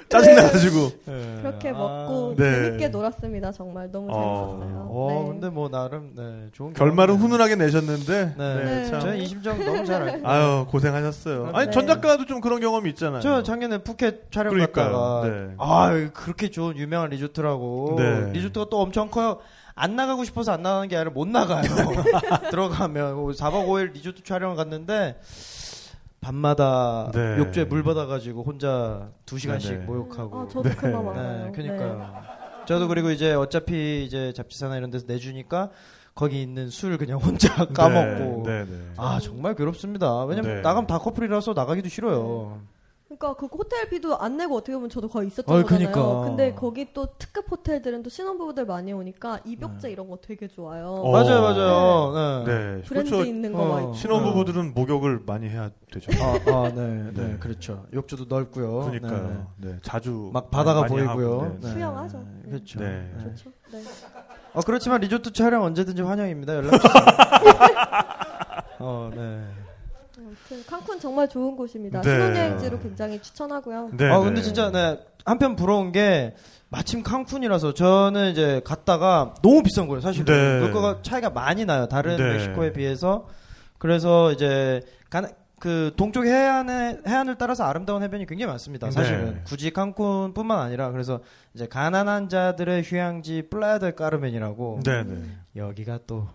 짜증 나가지고 예. 그렇게 아. 먹고 네. 재밌게 놀았습니다. 정말 너무 어. 재밌었어요. 어, 네. 근데 뭐, 나름, 네, 좋은 결말은. 훈훈하게 내셨는데 네. 네, 네. 참. 저는 이 심정 너무 잘 알고. 아유 고생하셨어요. 아니 네. 전 작가도 좀 그런 경험이 있잖아요. 저 작년에 푸켓 촬영 그러니까요. 갔다가 네. 아 그렇게 좋은 유명한 리조트라고 네. 리조트가 또 엄청 커요. 안 나가고 싶어서 안 나가는 게 아니라 못 나가요. 들어가면 4박 5일 리조트 촬영 갔는데 밤마다 네. 욕조에 물 받아가지고 혼자 2시간씩 네, 네. 목욕하고 아, 저도 그 마음 네, 알아요. 그니까요. 저도 그리고 이제 어차피 이제 잡지사나 이런 데서 내주니까 거기 있는 술 그냥 혼자 까먹고. 네, 네. 아 정말 괴롭습니다. 왜냐면 네. 나가면 다 커플이라서 나가기도 싫어요. 그러니까 그 호텔비도 안 내고 어떻게 보면 저도 거의 있었던 어이, 거잖아요. 그니까. 근데 거기 또 특급 호텔들은 또 신혼부부들 많이 오니까 입욕제 이런 거 되게 좋아요. 어. 맞아요, 맞아요. 네. 네. 브랜드 그렇죠. 있는 거 어. 신혼부부들은 목욕을 많이 해야 되죠. 아, 아, 네, 네, 네. 그렇죠. 욕조도 넓고요. 그러니까요. 네. 자주 막 바다가 보이고요. 하고, 네. 네. 수영하죠. 네. 그렇죠. 네. 좋죠. 네. 어, 그렇지만 리조트 촬영 언제든지 환영입니다. 연락 주세요. 어, 네. 아무튼 칸쿤 정말 좋은 곳입니다. 네. 신혼여행지로 굉장히 추천하고요. 네. 아, 네. 근데 진짜 네. 한편 부러운 게 마침 칸쿤이라서 저는 이제 갔다가 너무 비싼 거예요, 사실. 네. 물가가 차이가 많이 나요. 다른 네. 멕시코에 비해서. 그래서 이제 가, 그 동쪽 해안에 해안을 따라서 아름다운 해변이 굉장히 많습니다. 사실은 네. 굳이 칸쿤뿐만 아니라 그래서 이제 가난한 자들의 휴양지 플라야 델 까르멘이라고 네, 네. 여기가 또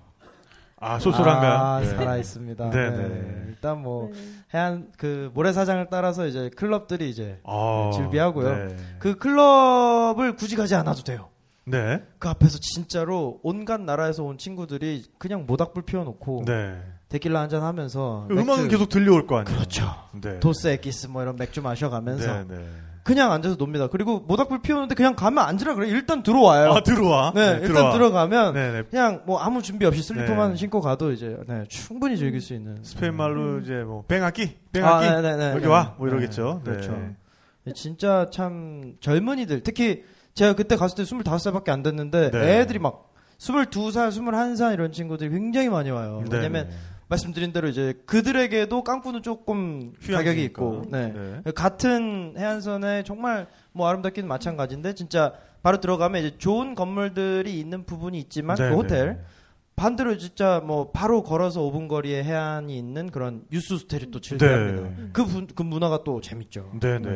아, 쏠쏠한가요? 아, 네. 살아 있습니다. 네, 네. 네. 일단 뭐 네. 해안 그 모래사장을 따라서 이제 클럽들이 이제 아, 즐비하고요. 네. 그 클럽을 굳이 가지 않아도 돼요. 네. 그 앞에서 진짜로 온갖 나라에서 온 친구들이 그냥 모닥불 피워놓고 네. 데킬라 한잔 하면서 그 음악은 계속 들려올 거 아니에요. 그렇죠. 네. 도스 에키스 뭐 이런 맥주 마셔가면서 네, 네. 그냥 앉아서 놉니다. 그리고 모닥불 피우는데 그냥 가면 앉으라 그래. 일단 들어와요. 아, 들어와. 네, 일단 들어가면 네, 네. 그냥 뭐 아무 준비 없이 슬리퍼만 네. 신고 가도 이제 네, 충분히 즐길 수 있는 스페인 말로 이제 뭐 뱅아끼, 아, 뱅아끼 네네네. 여기 네. 와, 뭐 네, 이러겠죠. 네. 그렇죠. 진짜 참 젊은이들 특히 제가 그때 갔을 때 25살밖에 안 됐는데 네. 애들이 막 22살, 21살 이런 친구들이 굉장히 많이 와요. 네, 왜냐면 네. 말씀드린 대로 이제 그들에게도 깡꾸는 조금 가격이. 있고 네. 네. 같은 해안선에 정말 뭐 아름답기는 마찬가지인데 진짜 바로 들어가면 이제 좋은 건물들이 있는 부분이 있지만 네, 그 호텔 네. 반대로 진짜 뭐 바로 걸어서 5분 거리에 해안이 있는 그런 유스 호텔이 또 네. 즐겨합니다. 그, 분- 그 문화가 또 재밌죠. 네, 네.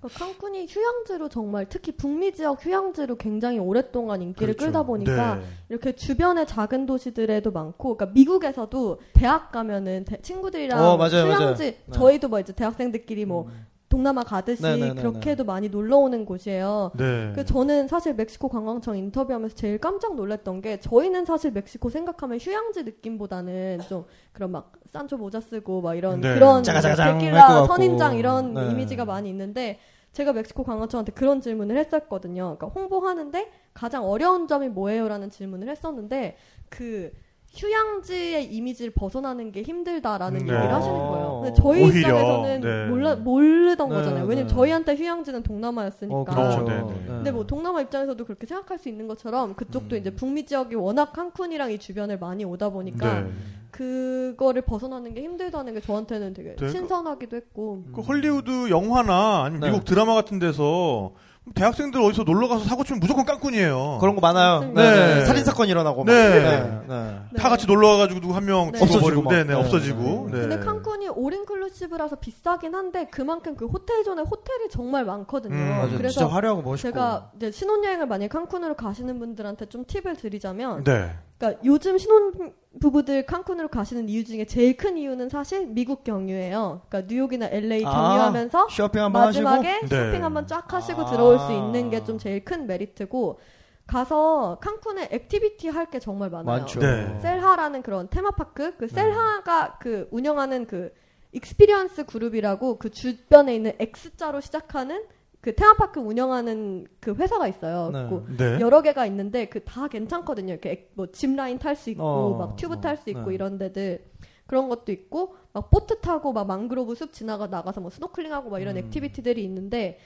그러니까 칸쿤이 휴양지로 정말 특히 북미 지역 휴양지로 굉장히 오랫동안 인기를 그렇죠. 끌다 보니까 네. 이렇게 주변의 작은 도시들에도 많고, 그러니까 미국에서도 대학 가면은 대- 친구들이랑 어, 맞아요, 휴양지 맞아요. 네. 저희도 뭐 이제 대학생들끼리 뭐 음. 동남아 가듯이 네네네네. 그렇게도 많이 놀러 오는 곳이에요. 네. 그 저는 사실 멕시코 관광청 인터뷰하면서 제일 깜짝 놀랐던 게 저희는 사실 멕시코 생각하면 휴양지 느낌보다는 좀 그런 막 산초 모자 쓰고 막 이런 네. 그런 데킬라. 선인장 이런 네. 이미지가 많이 있는데 제가 멕시코 관광청한테 그런 질문을 했었거든요. 그러니까 홍보하는데 가장 어려운 점이 뭐예요라는 질문을 했었는데 그 휴양지의 이미지를 벗어나는 게 힘들다라는 네. 얘기를 하시는 거예요. 근데 저희 오히려, 입장에서는 네. 몰라 모르던 네, 거잖아요. 왜냐면 네. 저희한테 휴양지는 동남아였으니까. 어, 그렇죠. 어, 네, 네. 네. 근데 뭐 동남아 입장에서도 그렇게 생각할 수 있는 것처럼 그쪽도 음. 이제 북미 지역이 워낙 칸쿤이랑 이 주변을 많이 오다 보니까 네. 그거를 벗어나는 게 힘들다는 게 저한테는 되게 네, 신선하기도 했고. 그 헐리우드 영화나 아니면 네. 미국 드라마 같은 데서 대학생들 어디서 놀러 가서 사고 치면 무조건 깡꾼이에요. 그런 거 많아요. 네. 네. 네. 살인 사건 일어나고 막. 네. 네. 네. 다 같이 놀러 와가지고 누구 한명 네. 죽어버리고. 네, 네, 네. 없어지고. 네. 근데 칸쿤이 올인 클루시브라서 비싸긴 한데 그만큼 그 호텔존에 호텔이 정말 많거든요. 음, 맞아요. 그래서 진짜 화려하고 멋있고. 제가 이제 신혼여행을 만약에 칸쿤으로 가시는 분들한테 좀 팁을 드리자면 네. 그러니까 요즘 신혼 부부들 칸쿤으로 가시는 이유 중에 제일 큰 이유는 사실 미국 경유예요. 그러니까 뉴욕이나 LA 아, 경유하면서 쇼핑 한번 하시고. 마지막에 네. 쇼핑 한번 쫙 하시고 아. 들어올 수 있는 게 좀 제일 큰 메리트고 가서 칸쿤에 activity 할 게 정말 많아요. 많죠. 네. 셀하라는 그런 테마파크 그 셀하가 그 운영하는 그 experience 그룹이라고 그 주변에 있는 X자로 시작하는 그 테마파크 운영하는 그 회사가 있어요. 네. 그 네. 여러 개가 있는데 그 다 괜찮거든요. 이렇게 뭐 zip line 탈 수 있고 어, 막 튜브 어, 탈수 있고 네. 이런 데들 그런 것도 있고 막 보트 타고 막 망그로브 숲 지나가 나가서 뭐 스노클링하고 막 이런 음. activity들이 있는데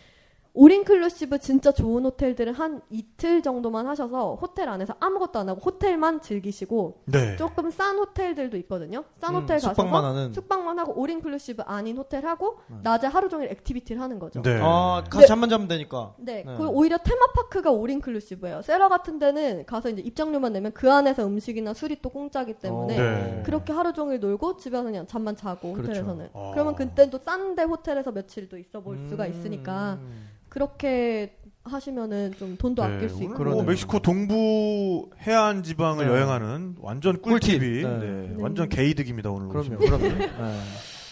all inclusive 진짜 좋은 호텔들은 한 이틀 정도만 하셔서 호텔 안에서 아무것도 안 하고 호텔만 즐기시고 네. 조금 싼 호텔들도 있거든요. 싼 음, 호텔 가셔서 숙박만 하는. 숙박만 하고 all inclusive 아닌 호텔 하고 음. 낮에 하루 종일 activity를 하는 거죠. 네. 아, 가서 네. 잠만 자면 되니까. 네, 네. 그 오히려 테마파크가 all inclusive예요. 셀하 같은 데는 가서 이제 입장료만 내면 그 안에서 음식이나 술이 또 공짜기 때문에 어. 네. 그렇게 하루 종일 놀고 집에서 그냥 잠만 자고 그렇죠. 호텔에서는. 아. 그러면 그때는 또 싼 데 호텔에서 며칠 또 있어 볼 수가 있으니까 음. 그렇게 하시면은 좀 돈도 네, 아낄 수 있고. 뭐. 멕시코 동부 해안 지방을 네. 여행하는 완전 꿀팁이 꿀팁. 네. 네, 네. 완전 개이득입니다 오늘 그럼요. 그럼요. 네.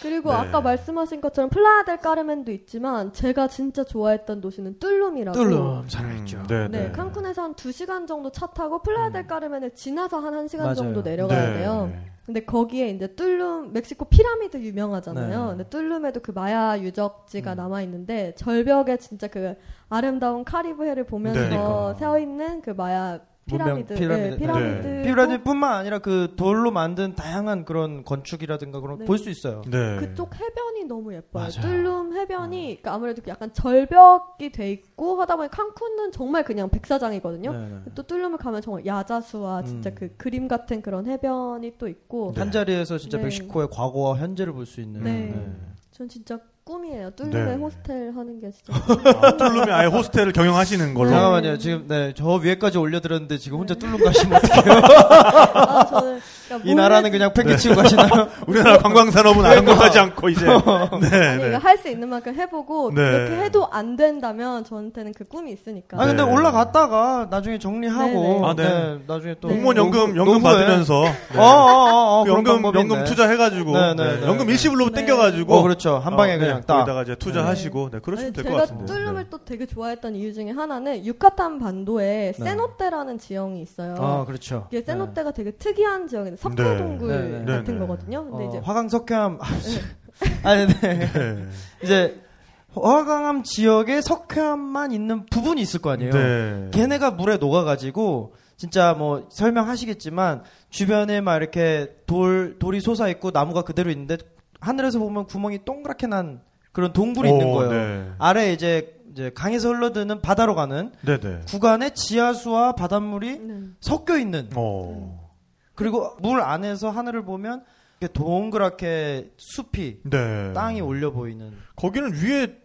그리고 네. 아까 말씀하신 것처럼 플라야 델 까르멘도 있지만 제가 진짜 좋아했던 도시는 뚤룸이라고. 뚤룸 살아있죠. 음, 네, 네, 네. 칸쿤에서 한 2 시간 정도 차 타고 플라야 델 까르멘을 지나서 한 1 시간 맞아요. 정도 내려가야 네. 돼요. 근데 거기에 이제 뚤룸 멕시코 피라미드 유명하잖아요. 네. 근데 뚤룸에도 그 마야 유적지가 음. 남아 있는데 절벽에 진짜 그 아름다운 카리브 해를 보면서 네. 그러니까. 세어 있는 그 마야 피라미드, 피라미드. 네, 피라미드. 네. 피라미드뿐만 아니라 그 돌로 만든 다양한 그런 건축이라든가 그런 네. 볼수 있어요. 네. 그쪽 해변이 너무 예뻐요. 맞아요. 뚫룸 해변이 그러니까 아무래도 약간 절벽이 돼 있고 하다 보니 칸쿤은 정말 그냥 백사장이거든요. 네, 네. 또 뚫룸을 가면 정말 야자수와 진짜 음. 그 그림 같은 그런 해변이 또 있고 네. 한 자리에서 진짜 네. 멕시코의 과거와 현재를 볼 수 있는. 네. 네. 전 진짜 꿈이에요. 뚤룸에 네. 호스텔 하는 게 진짜. 아, 뚤룸에 아예 호스텔을 경영하시는 걸로. 네. 잠깐만요. 지금 네, 저 위에까지 올려드렸는데 지금 혼자 뚤룸 가시면 어떡해요? 아, 저는 그러니까 이 나라는 그냥 팽개 치고 가시나요? 우리나라 관광산업은 아랑곳하지 않고 이제. 네, 네. 할 수 있는 만큼 해보고 네. 그렇게 해도 안 된다면 저한테는 그 꿈이 있으니까. 아 근데 네. 올라갔다가 나중에 정리하고 네, 네. 아, 네. 나중에 또 공무원 노- 연금 노- 연금 받으면서 네. 어, 어, 어, 어, 그 그런 연금 연금. 투자해가지고 네, 네, 네, 네. 연금 일시불로 네. 땡겨가지고 어 그렇죠 한 방에 어, 그냥 네, 딱 거기다가 이제 투자하시고 네, 그러시면 아니, 될것 제가 같은데. 뚫룸을 네. 또 되게 좋아했던 이유 중에 하나는 유카탄 반도에 네. 세노테라는 지형이 있어요. 아 그렇죠 이게 세노테가 되게 특이한 지역인데 석회동굴 네, 네, 네, 같은 네. 거거든요. 근데 어, 이제 화강 석회암 아니 네. 네. 이제 화강암 지역에 석회암만 있는 부분이 있을 거 아니에요 네. 걔네가 물에 녹아가지고 진짜 뭐 설명하시겠지만 주변에 막 이렇게 돌 돌이 솟아 있고 나무가 그대로 있는데 하늘에서 보면 구멍이 동그랗게 난 그런 동굴이 있는 오, 거예요. 네. 아래 이제 이제 강에서 흘러드는 바다로 가는 네, 네. 구간에 지하수와 바닷물이 네. 섞여 있는 어. 그리고 물 안에서 하늘을 보면 이렇게 동그랗게 숲이 네. 땅이 올려 보이는. 거기는 위에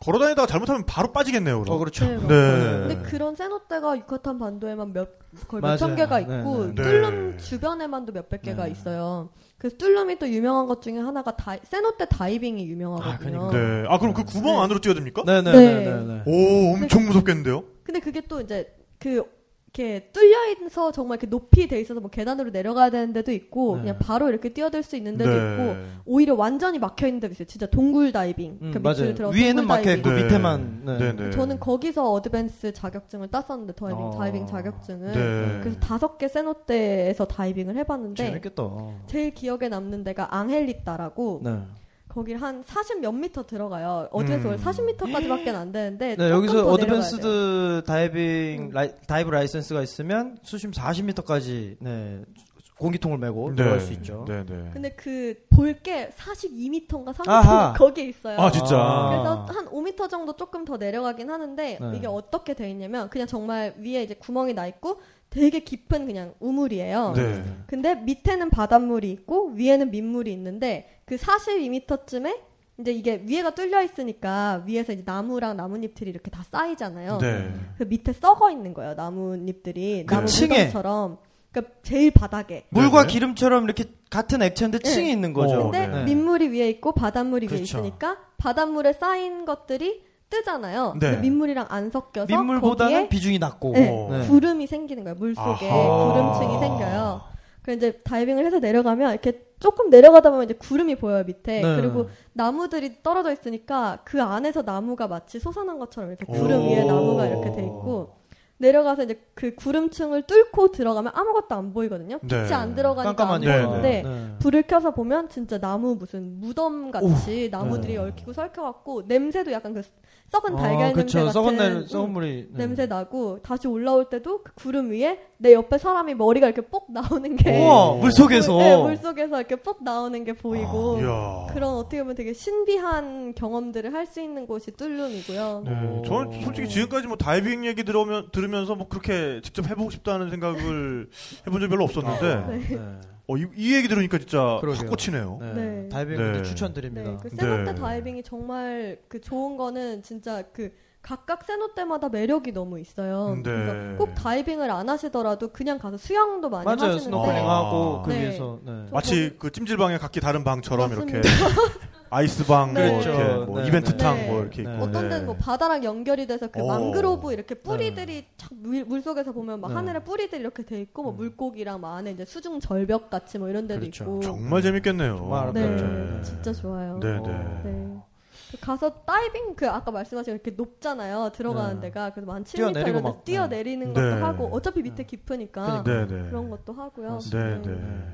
걸어다니다가 잘못하면 바로 빠지겠네요. 그럼. 어 그렇죠. 네, 네. 근데 그런 세노테가 유카탄 반도에만 몇 거의. 몇천 개가 네, 있고 네. 네. 주변에만도 몇백 개가 네. 있어요. 그래서 뚤룸이 또 유명한 것 중에 하나가 다, 세노테 다이빙이 유명하거든요. 아, 네. 아 그럼 그 구멍 네. 안으로 뛰어듭니까? 네네네 네. 오, 엄청 무섭겠는데요? 근데 그게 또 이제 그 이렇게 뚫려 있어 정말 이렇게 높이 돼 있어서 뭐 계단으로 내려가야 되는 데도 있고 네. 그냥 바로 이렇게 뛰어들 수 있는 데도 네. 있고 오히려 완전히 막혀 있는 데도 있어요. 진짜 동굴 다이빙. 음, 그 맞아요. 들어가 위에는 막혀. 있고 네. 밑에만. 네. 네, 네. 저는 거기서 advance 자격증을 땄었는데 다이빙 어. 다이빙 자격증을 네. 그래서 다섯 개 세노테에서 다이빙을 해봤는데 재밌겠다. 제일 기억에 남는 데가 앙헬리따라고 네. 거기 한40 몇 미터 들어가요. 어디에서 음. 40미터까지밖에 안 되는데 네, 여기서. advanced 다이빙 음. 라이, dive license가 있으면 수심 40m까지 네, 공기통을 메고 네. 들어갈 수 있죠. 네, 네. 근데 그 볼 게 42m인가 3m 아하. 거기에 있어요. 아, 진짜. 그래서 한 5m 정도 조금 더 내려가긴 하는데 네. 이게 어떻게 돼 있냐면 그냥 정말 위에 이제 구멍이 나 있고 되게 깊은 그냥 우물이에요. 네. 근데 밑에는 바닷물이 있고 위에는 민물이 있는데 그 42m쯤에 이제 이게 위에가 뚫려 있으니까 위에서 이제 나무랑 나뭇잎들이 이렇게 다 쌓이잖아요. 네. 그 밑에 썩어 있는 거예요. 나뭇잎들이 그 나무 층에. 물감처럼. 그러니까 제일 바닥에. 물과 네. 기름처럼 이렇게 같은 액체인데 네. 층이 있는 거죠. 어, 근데 네. 민물이 위에 있고 바닷물이 위에 그렇죠. 있으니까 바닷물에 쌓인 것들이 뜨잖아요. 네. 민물이랑 안 섞여서 민물보다는 거기에 비중이 낮고. 네, 어. 구름이 생기는 거예요. 물 속에 아하. 구름층이 생겨요. 그래서 이제 다이빙을 해서 내려가면 이렇게 조금 내려가다 보면 이제 구름이 보여요 밑에. 네. 그리고 나무들이 떨어져 있으니까 그 안에서 나무가 마치 솟아난 것처럼 이렇게 구름 오. 위에 나무가 이렇게 돼 있고 내려가서 이제 그 구름층을 뚫고 들어가면 아무것도 안 보이거든요. 빛이 네. 안 들어가니까 안 깜깜하니까. 네, 보이는데 네. 불을 켜서 보면 진짜 나무 무슨 무덤 같이 나무들이 네. 얽히고 설켜갖고 냄새도 약간 그 썩은 아, 달걀 냄새 그쵸. 같은 썩은 날, 음, 썩은 물이. 네. 냄새 나고 다시 올라올 때도 그 구름 위에 내 옆에 사람이 머리가 이렇게 뽁 나오는 게 우와, 물 속에서. 네, 물 속에서 이렇게 뽁 나오는 게 보이고 이야. 그런 어떻게 보면 되게 신비한 경험들을 할 수 있는 곳이 뚫룸이고요. 네. 오. 저는 솔직히 지금까지 뭐 다이빙 얘기 들으면, 들으면서 뭐 그렇게 직접 해보고 싶다는 생각을 해본 적이 별로 없었는데, 아, 네. 어, 이, 이 얘기 들으니까 진짜 그러게요. 확 꽂히네요. 네. 네. 다이빙 네. 추천드립니다. 네, 그 세노테 네. 다이빙이 정말 그 좋은 거는 진짜 그 각각 세노테마다 매력이 너무 있어요. 네. 그래서 꼭 다이빙을 안 하시더라도 그냥 가서 수영도 많이 맞아요. 하시는데 스노클링하고 아. 그 네. 위에서. 네. 마치 그 찜질방에 각기 다른 방처럼 맞습니다. 이렇게 아이스방, 네. 뭐 그렇죠. 이렇게 뭐 네, 이벤트탕 네. 뭐 이렇게 네. 있고. 어떤 데는 뭐 바다랑 연결이 돼서 그 오. 망그로브 이렇게 뿌리들이 착 물, 물 속에서 보면 막 네. 하늘에 뿌리들이 이렇게 돼 있고 뭐 음. 물고기랑 막 안에 이제 수중 절벽 같이 뭐 이런 데도 그렇죠. 있고 정말 재밌겠네요. 정말 네. 진짜 좋아요. 네, 어. 네. 네. 가서 다이빙 그 아까 말씀하신 이렇게 높잖아요 들어가는 네. 데가 그래서 한 7m 뛰어내리고 이런 데 막, 뛰어내리는 네. 것도 네. 하고 어차피 밑에 깊으니까 네, 네. 그런 것도 하고요. 네, 네. 네.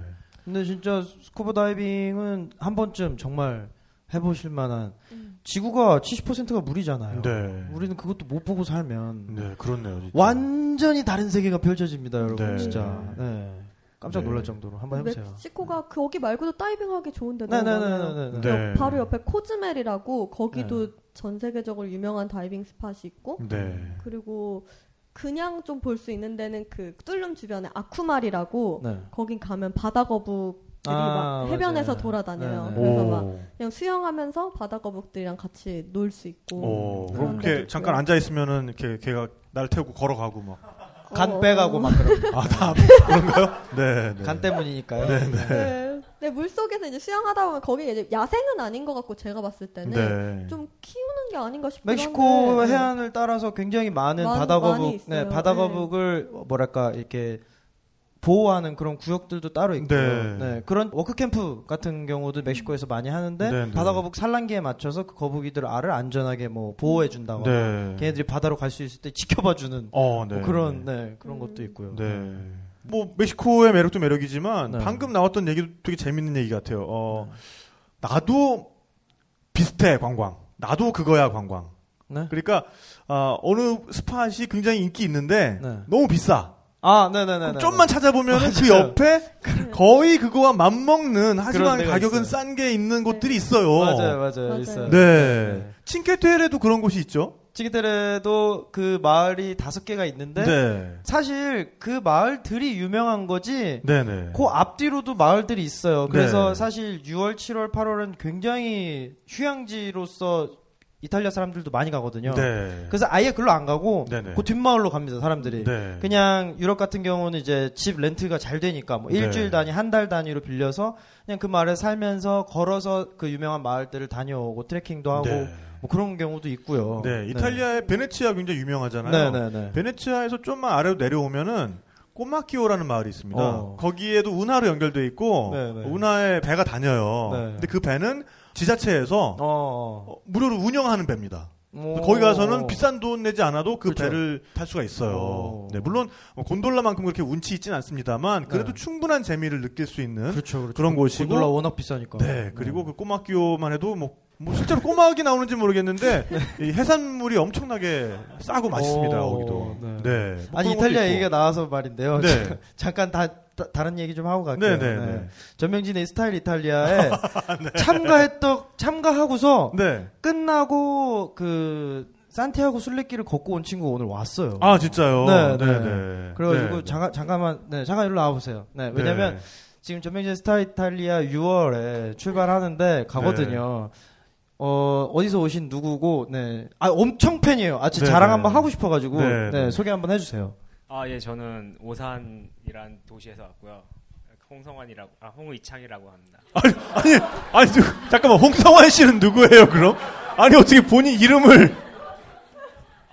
근데 진짜 스쿠버 다이빙은 한 번쯤 정말 해보실 만한 음. 지구가 70%가 물이잖아요. 네. 우리는 그것도 못 보고 살면 네, 그렇네요. 진짜. 완전히 다른 세계가 펼쳐집니다, 여러분. 네. 진짜. 네. 깜짝 네. 놀랄 정도로 한번 해보세요. 멕시코가 거기 말고도 다이빙하기 좋은데 너무 네네네네. 많아요. 네. 바로 옆에 코수멜이라고 거기도 전 세계적으로 유명한 다이빙 spot이 있고 네. 그리고 그냥 좀 볼 수 있는 데는 그 뚤룸 주변에 아쿠말이라고 네. 거긴 가면 바다 거북들이 아, 막 해변에서 맞아요. 돌아다녀요. 네, 네. 그래서 막 오. 그냥 수영하면서 바다 거북들이랑 같이 놀 수 있고. 있고요. 잠깐 앉아 있으면은 이렇게 걔가 날 태우고 걸어가고 막. 간 어. 빼가고 막 그런. 아, 다 그런가요? 네, 네. 간 때문이니까요. 네. 네, 물 속에서 이제 수영하다 보면 거기 이제 야생은 아닌 것 같고 제가 봤을 때는 네. 좀 키우는 게 아닌가 싶기도 멕시코. 해안을 따라서 굉장히 많은 바다거북. 네, 바다거북을 뭐랄까 이렇게 보호하는 그런 구역들도 따로 있고요. 네. 네. 그런 work camp 같은 경우도 멕시코에서 많이 하는데 네, 네. 바다 거북 산란기에 맞춰서 그 거북이들 알을 안전하게 뭐 보호해 준다거나 네. 걔네들이 바다로 갈 수 있을 때 지켜봐 주는 어, 네. 뭐 그런 네, 그런 음. 것도 있고요. 네. 뭐 멕시코의 매력도 매력이지만 네. 방금 나왔던 얘기도 되게 재밌는 얘기 같아요. 어, 나도 비슷해 관광. 나도 그거야 관광. 네. 그러니까 어, 어느 스팟이 굉장히 인기 있는데 네. 너무 비싸. 아, 네, 네, 네. 그럼 네. 좀만 찾아보면 그 맞아요. 옆에 거의 그거와 맞먹는 하지만 가격은. 싼 게 있는 곳들이 있어요. 맞아요, 맞아요, 맞아요. 있어요. 네. 칭케테레도 그런 곳이 있죠. 찌기테레도 그 마을이 다섯 개가 있는데 네. 사실 그 마을들이 유명한 거지 네, 네. 그 앞뒤로도 마을들이 있어요. 그래서 네. 사실 6월, 7월, 8월은 굉장히 휴양지로서 이탈리아 사람들도 많이 가거든요. 네. 그래서 아예 글로 안 가고 네네. 그 뒷마을로 갑니다, 사람들이. 네. 그냥 유럽 같은 경우는 이제 집 렌트가 잘 되니까 뭐 네. 일주일 단위, 한 달 단위로 빌려서 그냥 그 마을에 살면서 걸어서 그 유명한 마을들을 다녀오고 트레킹도 하고 네. 뭐 그런 경우도 있고요. 네, 이탈리아의 베네치아 굉장히 유명하잖아요. 네, 네, 네. 베네치아에서 좀만 아래로 내려오면은 꼬마키오라는 마을이 있습니다. 어. 거기에도 운하로 연결돼 있고 네, 네. 운하에 배가 다녀요. 네. 근데 그 배는 지자체에서 어. 어, 무료로 운영하는 배입니다. 오. 거기 가서는 비싼 돈 내지 않아도 그 그렇죠. 배를 탈 수가 있어요. 오. 네, 물론 뭐 곤돌라만큼 그렇게 운치 있진 않습니다만 그래도 네. 충분한 재미를 느낄 수 있는 그렇죠, 그렇죠. 그런 곳이고. 곤돌라 워낙 비싸니까. 네, 그리고 그 꼬마키오만 해도 뭐, 뭐 실제로 꼬막이 나오는지 모르겠는데 이 해산물이 엄청나게 싸고 맛있습니다. 오, 거기도. 네. 네. 뭐 아니 이탈리아. 얘기가 나와서 말인데요. 네. 잠깐 다 다, 른 얘기 좀 하고 갈게요. 네, 네, 네. 전명진의 스타일 이탈리아에 참가했던 참가하고서 네. 끝나고 그 산티아고 순례길을 걷고 온 친구가 오늘 왔어요. 아, 진짜요? 네, 네. 네. 그래가지고 네. 잠깐 잠깐만 네 잠깐 일로 나와보세요. 네 왜냐면 네. 지금 전명진 스타 이탈리아 6월에 출발하는데 가거든요. 네. 어 어디서 오신 누구고 네. 아 엄청 팬이에요. 아 네, 자랑 네. 한번 하고 싶어 가지고 네, 네, 네. 소개 한번 해 주세요. 아, 예, 저는 오산이란 도시에서 왔고요. 홍성환이라고, 아, 홍의창이라고 합니다. 아니, 아니, 누- 잠깐만, 홍성환 씨는 누구예요, 그럼? 아니, 어떻게 본인 이름을.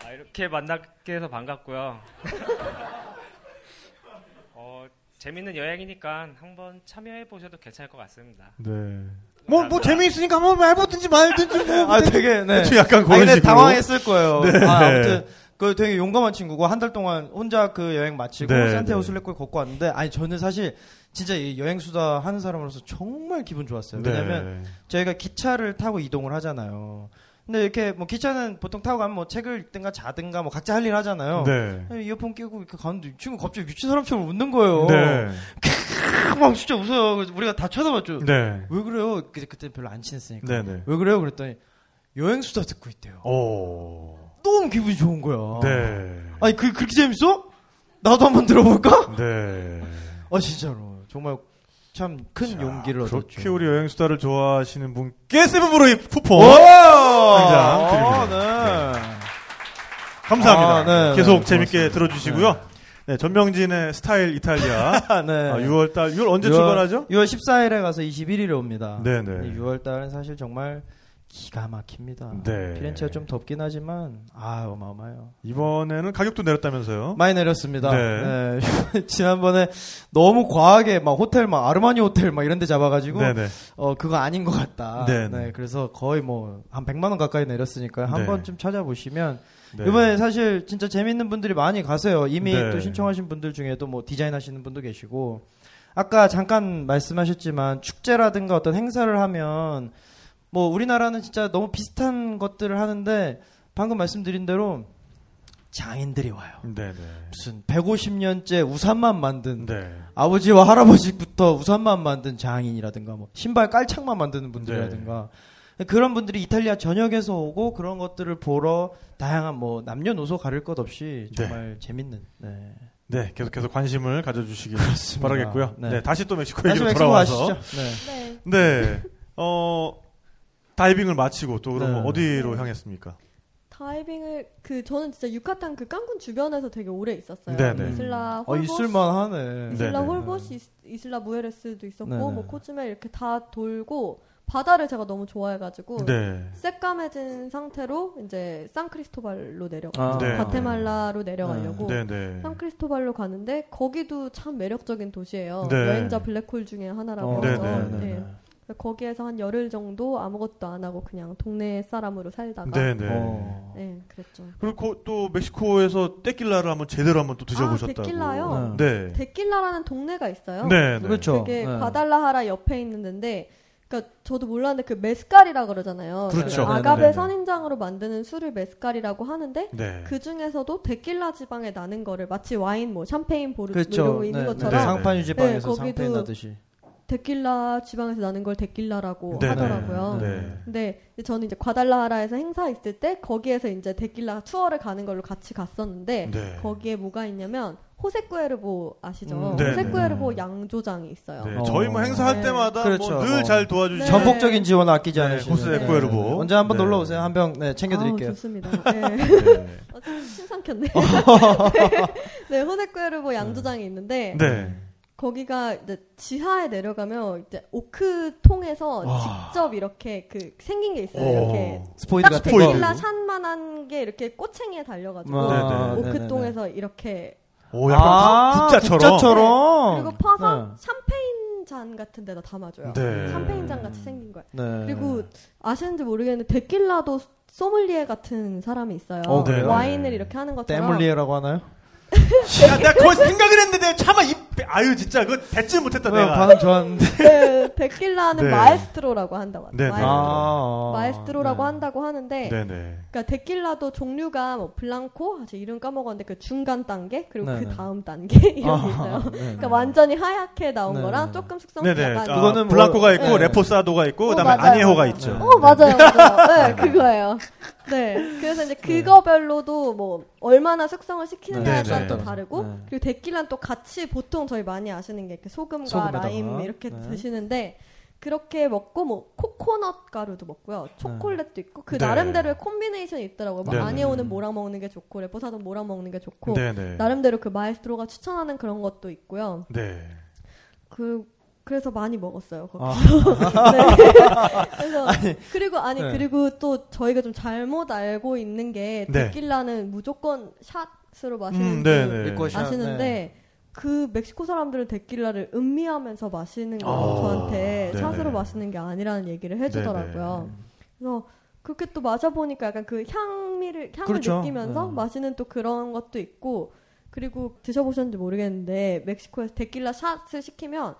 아, 이렇게 만나게 해서 반갑고요. 어, 재밌는 여행이니까 한번 참여해 보셔도 괜찮을 것 같습니다. 네. 뭐, 뭐 재미있으니까 한번 해보든지 말든지 뭐. 아 되게 네. 약간 아 그런 근데 식으로. 당황했을 거예요. 네. 아, 아무튼 그 되게 용감한 친구고 한 달 동안 혼자 그 여행 마치고 네, 산티아고 네. 순례길 걷고 왔는데 아니 저는 사실 진짜 이 여행 수다 하는 사람으로서 정말 기분 좋았어요. 네. 왜냐면 저희가 기차를 타고 이동을 하잖아요. 근데 이렇게 뭐 기차는 보통 타고 가면 뭐 책을 읽든가 자든가 뭐 각자 할 일 하잖아요. 네. 이어폰 끼고 이렇게 가는데 이 친구 갑자기 미친 사람처럼 웃는 거예요. 네. 막 진짜 웃어요. 그래서 우리가 다 쳐다봤죠. 네. 왜 그래요? 그때 그때 별로 안 친했으니까. 네, 네. 왜 그래요? 그랬더니 여행 수다 듣고 있대요. 오. 너무 기분이 좋은 거야. 네. 아니 그 그렇게 재밌어? 나도 한번 들어볼까? 네. 아 진짜로 정말 참 큰 용기를 얻었죠. 그렇게 우리 여행 수다를 좋아하시는 분께 세븐브로의 쿠폰 오! 당장 드립니다. 아, 네. 감사합니다. 아, 네, 네, 계속 재밌게. 들어주시고요. 네, 전명진의 스타일 이탈리아. 아, 네. 아, 6월달, 6월 언제 6월 출발하죠? 6월 14일에 가서 21일에 옵니다. 네네. 6월 달은 사실 정말 기가 막힙니다. 네. 피렌체가 좀 덥긴 하지만 아 어마어마해요. 이번에는 가격도 내렸다면서요? 많이 내렸습니다. 네. 네. 지난번에 너무 과하게 막 호텔 막 아르마니 호텔 막 이런 데 잡아가지고 네네. 어 그거 아닌 것 같다. 네, 네. 네. 그래서 거의 뭐 한 100만 원 가까이 내렸으니까 한 네. 번쯤 찾아보시면 네. 이번에 사실 진짜 재밌는 분들이 많이 가세요. 이미 네. 또 신청하신 분들 중에도 뭐 디자인 하시는 분도 계시고 아까 잠깐 말씀하셨지만 축제라든가 어떤 행사를 하면 뭐 우리나라는 진짜 너무 비슷한 것들을 하는데 방금 말씀드린 대로 장인들이 와요. 네네. 무슨 150년째 우산만 만든 네. 아버지와 할아버지부터 우산만 만든 장인이라든가 뭐 신발 깔창만 만드는 분들이라든가 그런 분들이 이탈리아 전역에서 오고 그런 것들을 보러 다양한 뭐 남녀노소 가릴 것 없이 정말 재밌는 네. 네, 계속해서 관심을 가져주시길 그렇습니다. 바라겠고요. 네. 네. 다시 또 멕시코 얘기로 돌아와서. 네. 네. 네. 어, 다이빙을 마치고 또 그럼 네. 어디로 향했습니까? 다이빙을 그 저는 진짜 유카탄 그 깐꾼 주변에서 되게 오래 있었어요. 네네. 이슬라 어 홀보스, 있을만하네. 이슬라 네네. 홀보스, 이슬라 무헤레스도 있었고 네네. 뭐 코수멜 이렇게 다 돌고 바다를 제가 너무 좋아해가지고 네. 새까매진 상태로 이제 산크리스토발로 내려가 아. 네. 과테말라로 내려가려고 네 네. 산크리스토발로 가는데 거기도 참 매력적인 도시예요. 네. 여행자 블랙홀 중에 하나라고 어, 해서. 네. 거기에서 한 열흘 정도 아무것도 안 하고 그냥 동네 사람으로 살다가 네네. 어. 네, 그랬죠. 그리고 또 멕시코에서 떼낄라를 한번 제대로 한번 또 드셔보셨다고. 아, 데킬라요? 네. 데킬라라는 동네가 있어요. 네. 네. 그렇죠. 그게 네. 과달라하라 옆에 있는데 그러니까 저도 몰랐는데 그 메스칼이라 그러잖아요. 그렇죠. 그. 아가베 선인장으로 만드는 술을 메스칼이라고 하는데 네. 그 중에서도 데킬라 지방에 나는 거를 마치 와인 뭐 샴페인 보르 그렇죠. 이런 거 있는 네, 것처럼 네. 상판 유지방에서 네, 거기도 나듯이. 데킬라 지방에서 나는 걸 데킬라라고 네, 하더라고요. 네. 네. 근데 이제 저는 이제 과달라하라에서 행사 있을 때 거기에서 이제 데킬라 투어를 가는 걸로 같이 갔었는데 네. 거기에 뭐가 있냐면 호세쿠에르보 아시죠? 음, 네, 호세쿠에르보 네. 양조장이 있어요. 네. 어. 저희 뭐 행사할 네. 때마다 그렇죠. 뭐늘 어. 잘 도와주시는 네. 전폭적인 지원 아끼지 네, 않으시는. 호세 네. 에쿠에르보. 언제 한번 네. 놀러 오세요. 한병 네, 챙겨 드릴게요. 아우, 좋습니다. 네. 네. 어, 좀 신상켰네. 네, 호세쿠에르보 양조장이 있는데 네. 거기가 이제 지하에 내려가면 이제 오크 통에서 와. 직접 이렇게 그 생긴 게 있어요. 오. 이렇게 스포이드 딱. 데킬라 샷만한 게 이렇게 꼬챙이에 달려가지고 아, 네, 네네네. 오크 통에서 이렇게 오, 약간 아, 국자처럼. 국자처럼. 그리고 퍼서 네. 샴페인 잔 같은 데다 담아줘요. 네. 샴페인 잔 같이 생긴 거예요. 네. 그리고 아시는지 모르겠는데 데킬라도 소믈리에 같은 사람이 있어요. 어? 와인을 이렇게 하는 것처럼. 때물리에라고 하나요? 야, 내가 거의 생각을 했는데 내가 차마 입, 아유 진짜 그 대체 못했다 어, 내가. 반응 좋았는데. 네, 데킬라는 네. 마에스트로라고 한다고 네, 네. 마에스트로. 아, 마에스트로라고 네. 한다고 하는데 네네. 그러니까 데킬라도 종류가 뭐 블랑코, 아, 제 이름 까먹었는데 그 중간 단계 그리고 네네. 그 다음 단계 이런 게 있어요. 아, 네. 그러니까 완전히 하얗게 나온 네. 거랑 조금 숙성 네네. 약간 아, 그거는 뭐- 블랑코가 있고 네. 레포사도가 있고 어, 그다음에 맞아요, 아니에호가 맞아요. 있죠. 어 맞아요, 맞아요. 네, 그거예요. 네, 그래서 이제 그거별로도 뭐 얼마나 숙성을 시키느냐에 네, 따라 네. 또 다르고 네. 그리고 데킬라는 또 같이 보통 저희 많이 아시는 게 이렇게 소금과 소금에다가. 라임 이렇게 네. 드시는데 그렇게 먹고 뭐 코코넛 가루도 먹고요, 초콜릿도 있고 그 네. 나름대로의 콤비네이션이 있더라고요. 뭐 네, 네. 아니오는 뭐랑 먹는 게 좋고 reposado 뭐랑 먹는 게 좋고 네네. 나름대로 그 마에스트로가 추천하는 그런 것도 있고요. 네. 그 그래서 많이 먹었어요. 거기. 아. 네. 그래서 그리고 아니 네. 그리고 또 저희가 좀 잘못 알고 있는 게 네. 데킬라는 무조건 샷으로 마시는 음. 리코 샷, 아시는데 네. 그 멕시코 사람들은 데킬라를 음미하면서 마시는 거 아, 저한테. 샷으로 마시는 게 아니라는 얘기를 해주더라고요. 그래서 그렇게 또 마셔보니까 약간 그 향미를 향을 그렇죠. 느끼면서 네. 마시는 또 그런 것도 있고 그리고 드셔보셨는지 모르겠는데 멕시코에서 데킬라 샷을 시키면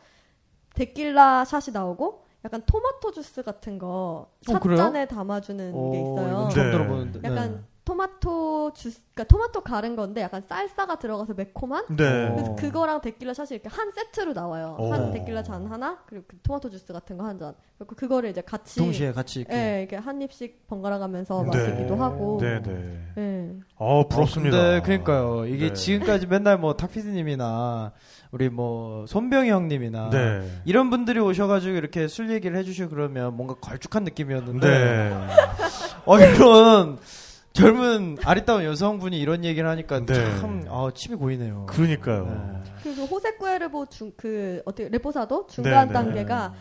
데킬라 샷이 나오고 약간 토마토 주스 같은 거 어, 그래요? 샷잔에 담아주는 게 오, 있어요. 이건 처음 네. 들어보는데. 약간 네. 토마토 주스, 그러니까 토마토 갈은 건데 약간 살사가 들어가서 매콤한. 네. 그래서 어. 그거랑 데킬라 샷이 이렇게 한 세트로 나와요. 오. 한 데킬라 잔 하나 그리고 그 토마토 주스 같은 거 한 잔. 그리고 그거를 이제 같이 동시에 같이 이렇게. 예, 이렇게 한 입씩 번갈아 가면서 네. 마시기도 하고. 네네. 예. 어 부럽습니다. 네, 그러니까요. 이게 네. 지금까지 맨날 뭐 탁피디님이나 우리 뭐 손병희 형님이나 네. 이런 분들이 오셔가지고 이렇게 술 얘기를 해주시고 그러면 뭔가 걸쭉한 느낌이었는데 네. 어 이런 젊은 아리따운 여성분이 이런 얘기를 하니까 네. 참 아, 침이 고이네요. 그러니까요. 네. 그리고 호세 쿠에르보 중, 그, 어떻게, 레포사도 중간 네, 네. 단계가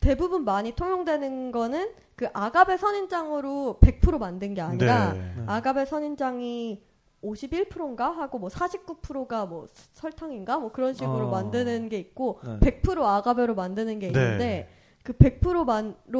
대부분 많이 통용되는 거는 그 아가베 선인장으로 100% 만든 게 아니라 네. 아가베 선인장이 51%인가 하고 뭐 49%가 뭐 설탕인가 뭐 그런 식으로 어. 만드는 게 있고 네. 100% 아가베로 만드는 게 네. 있는데 그 100%로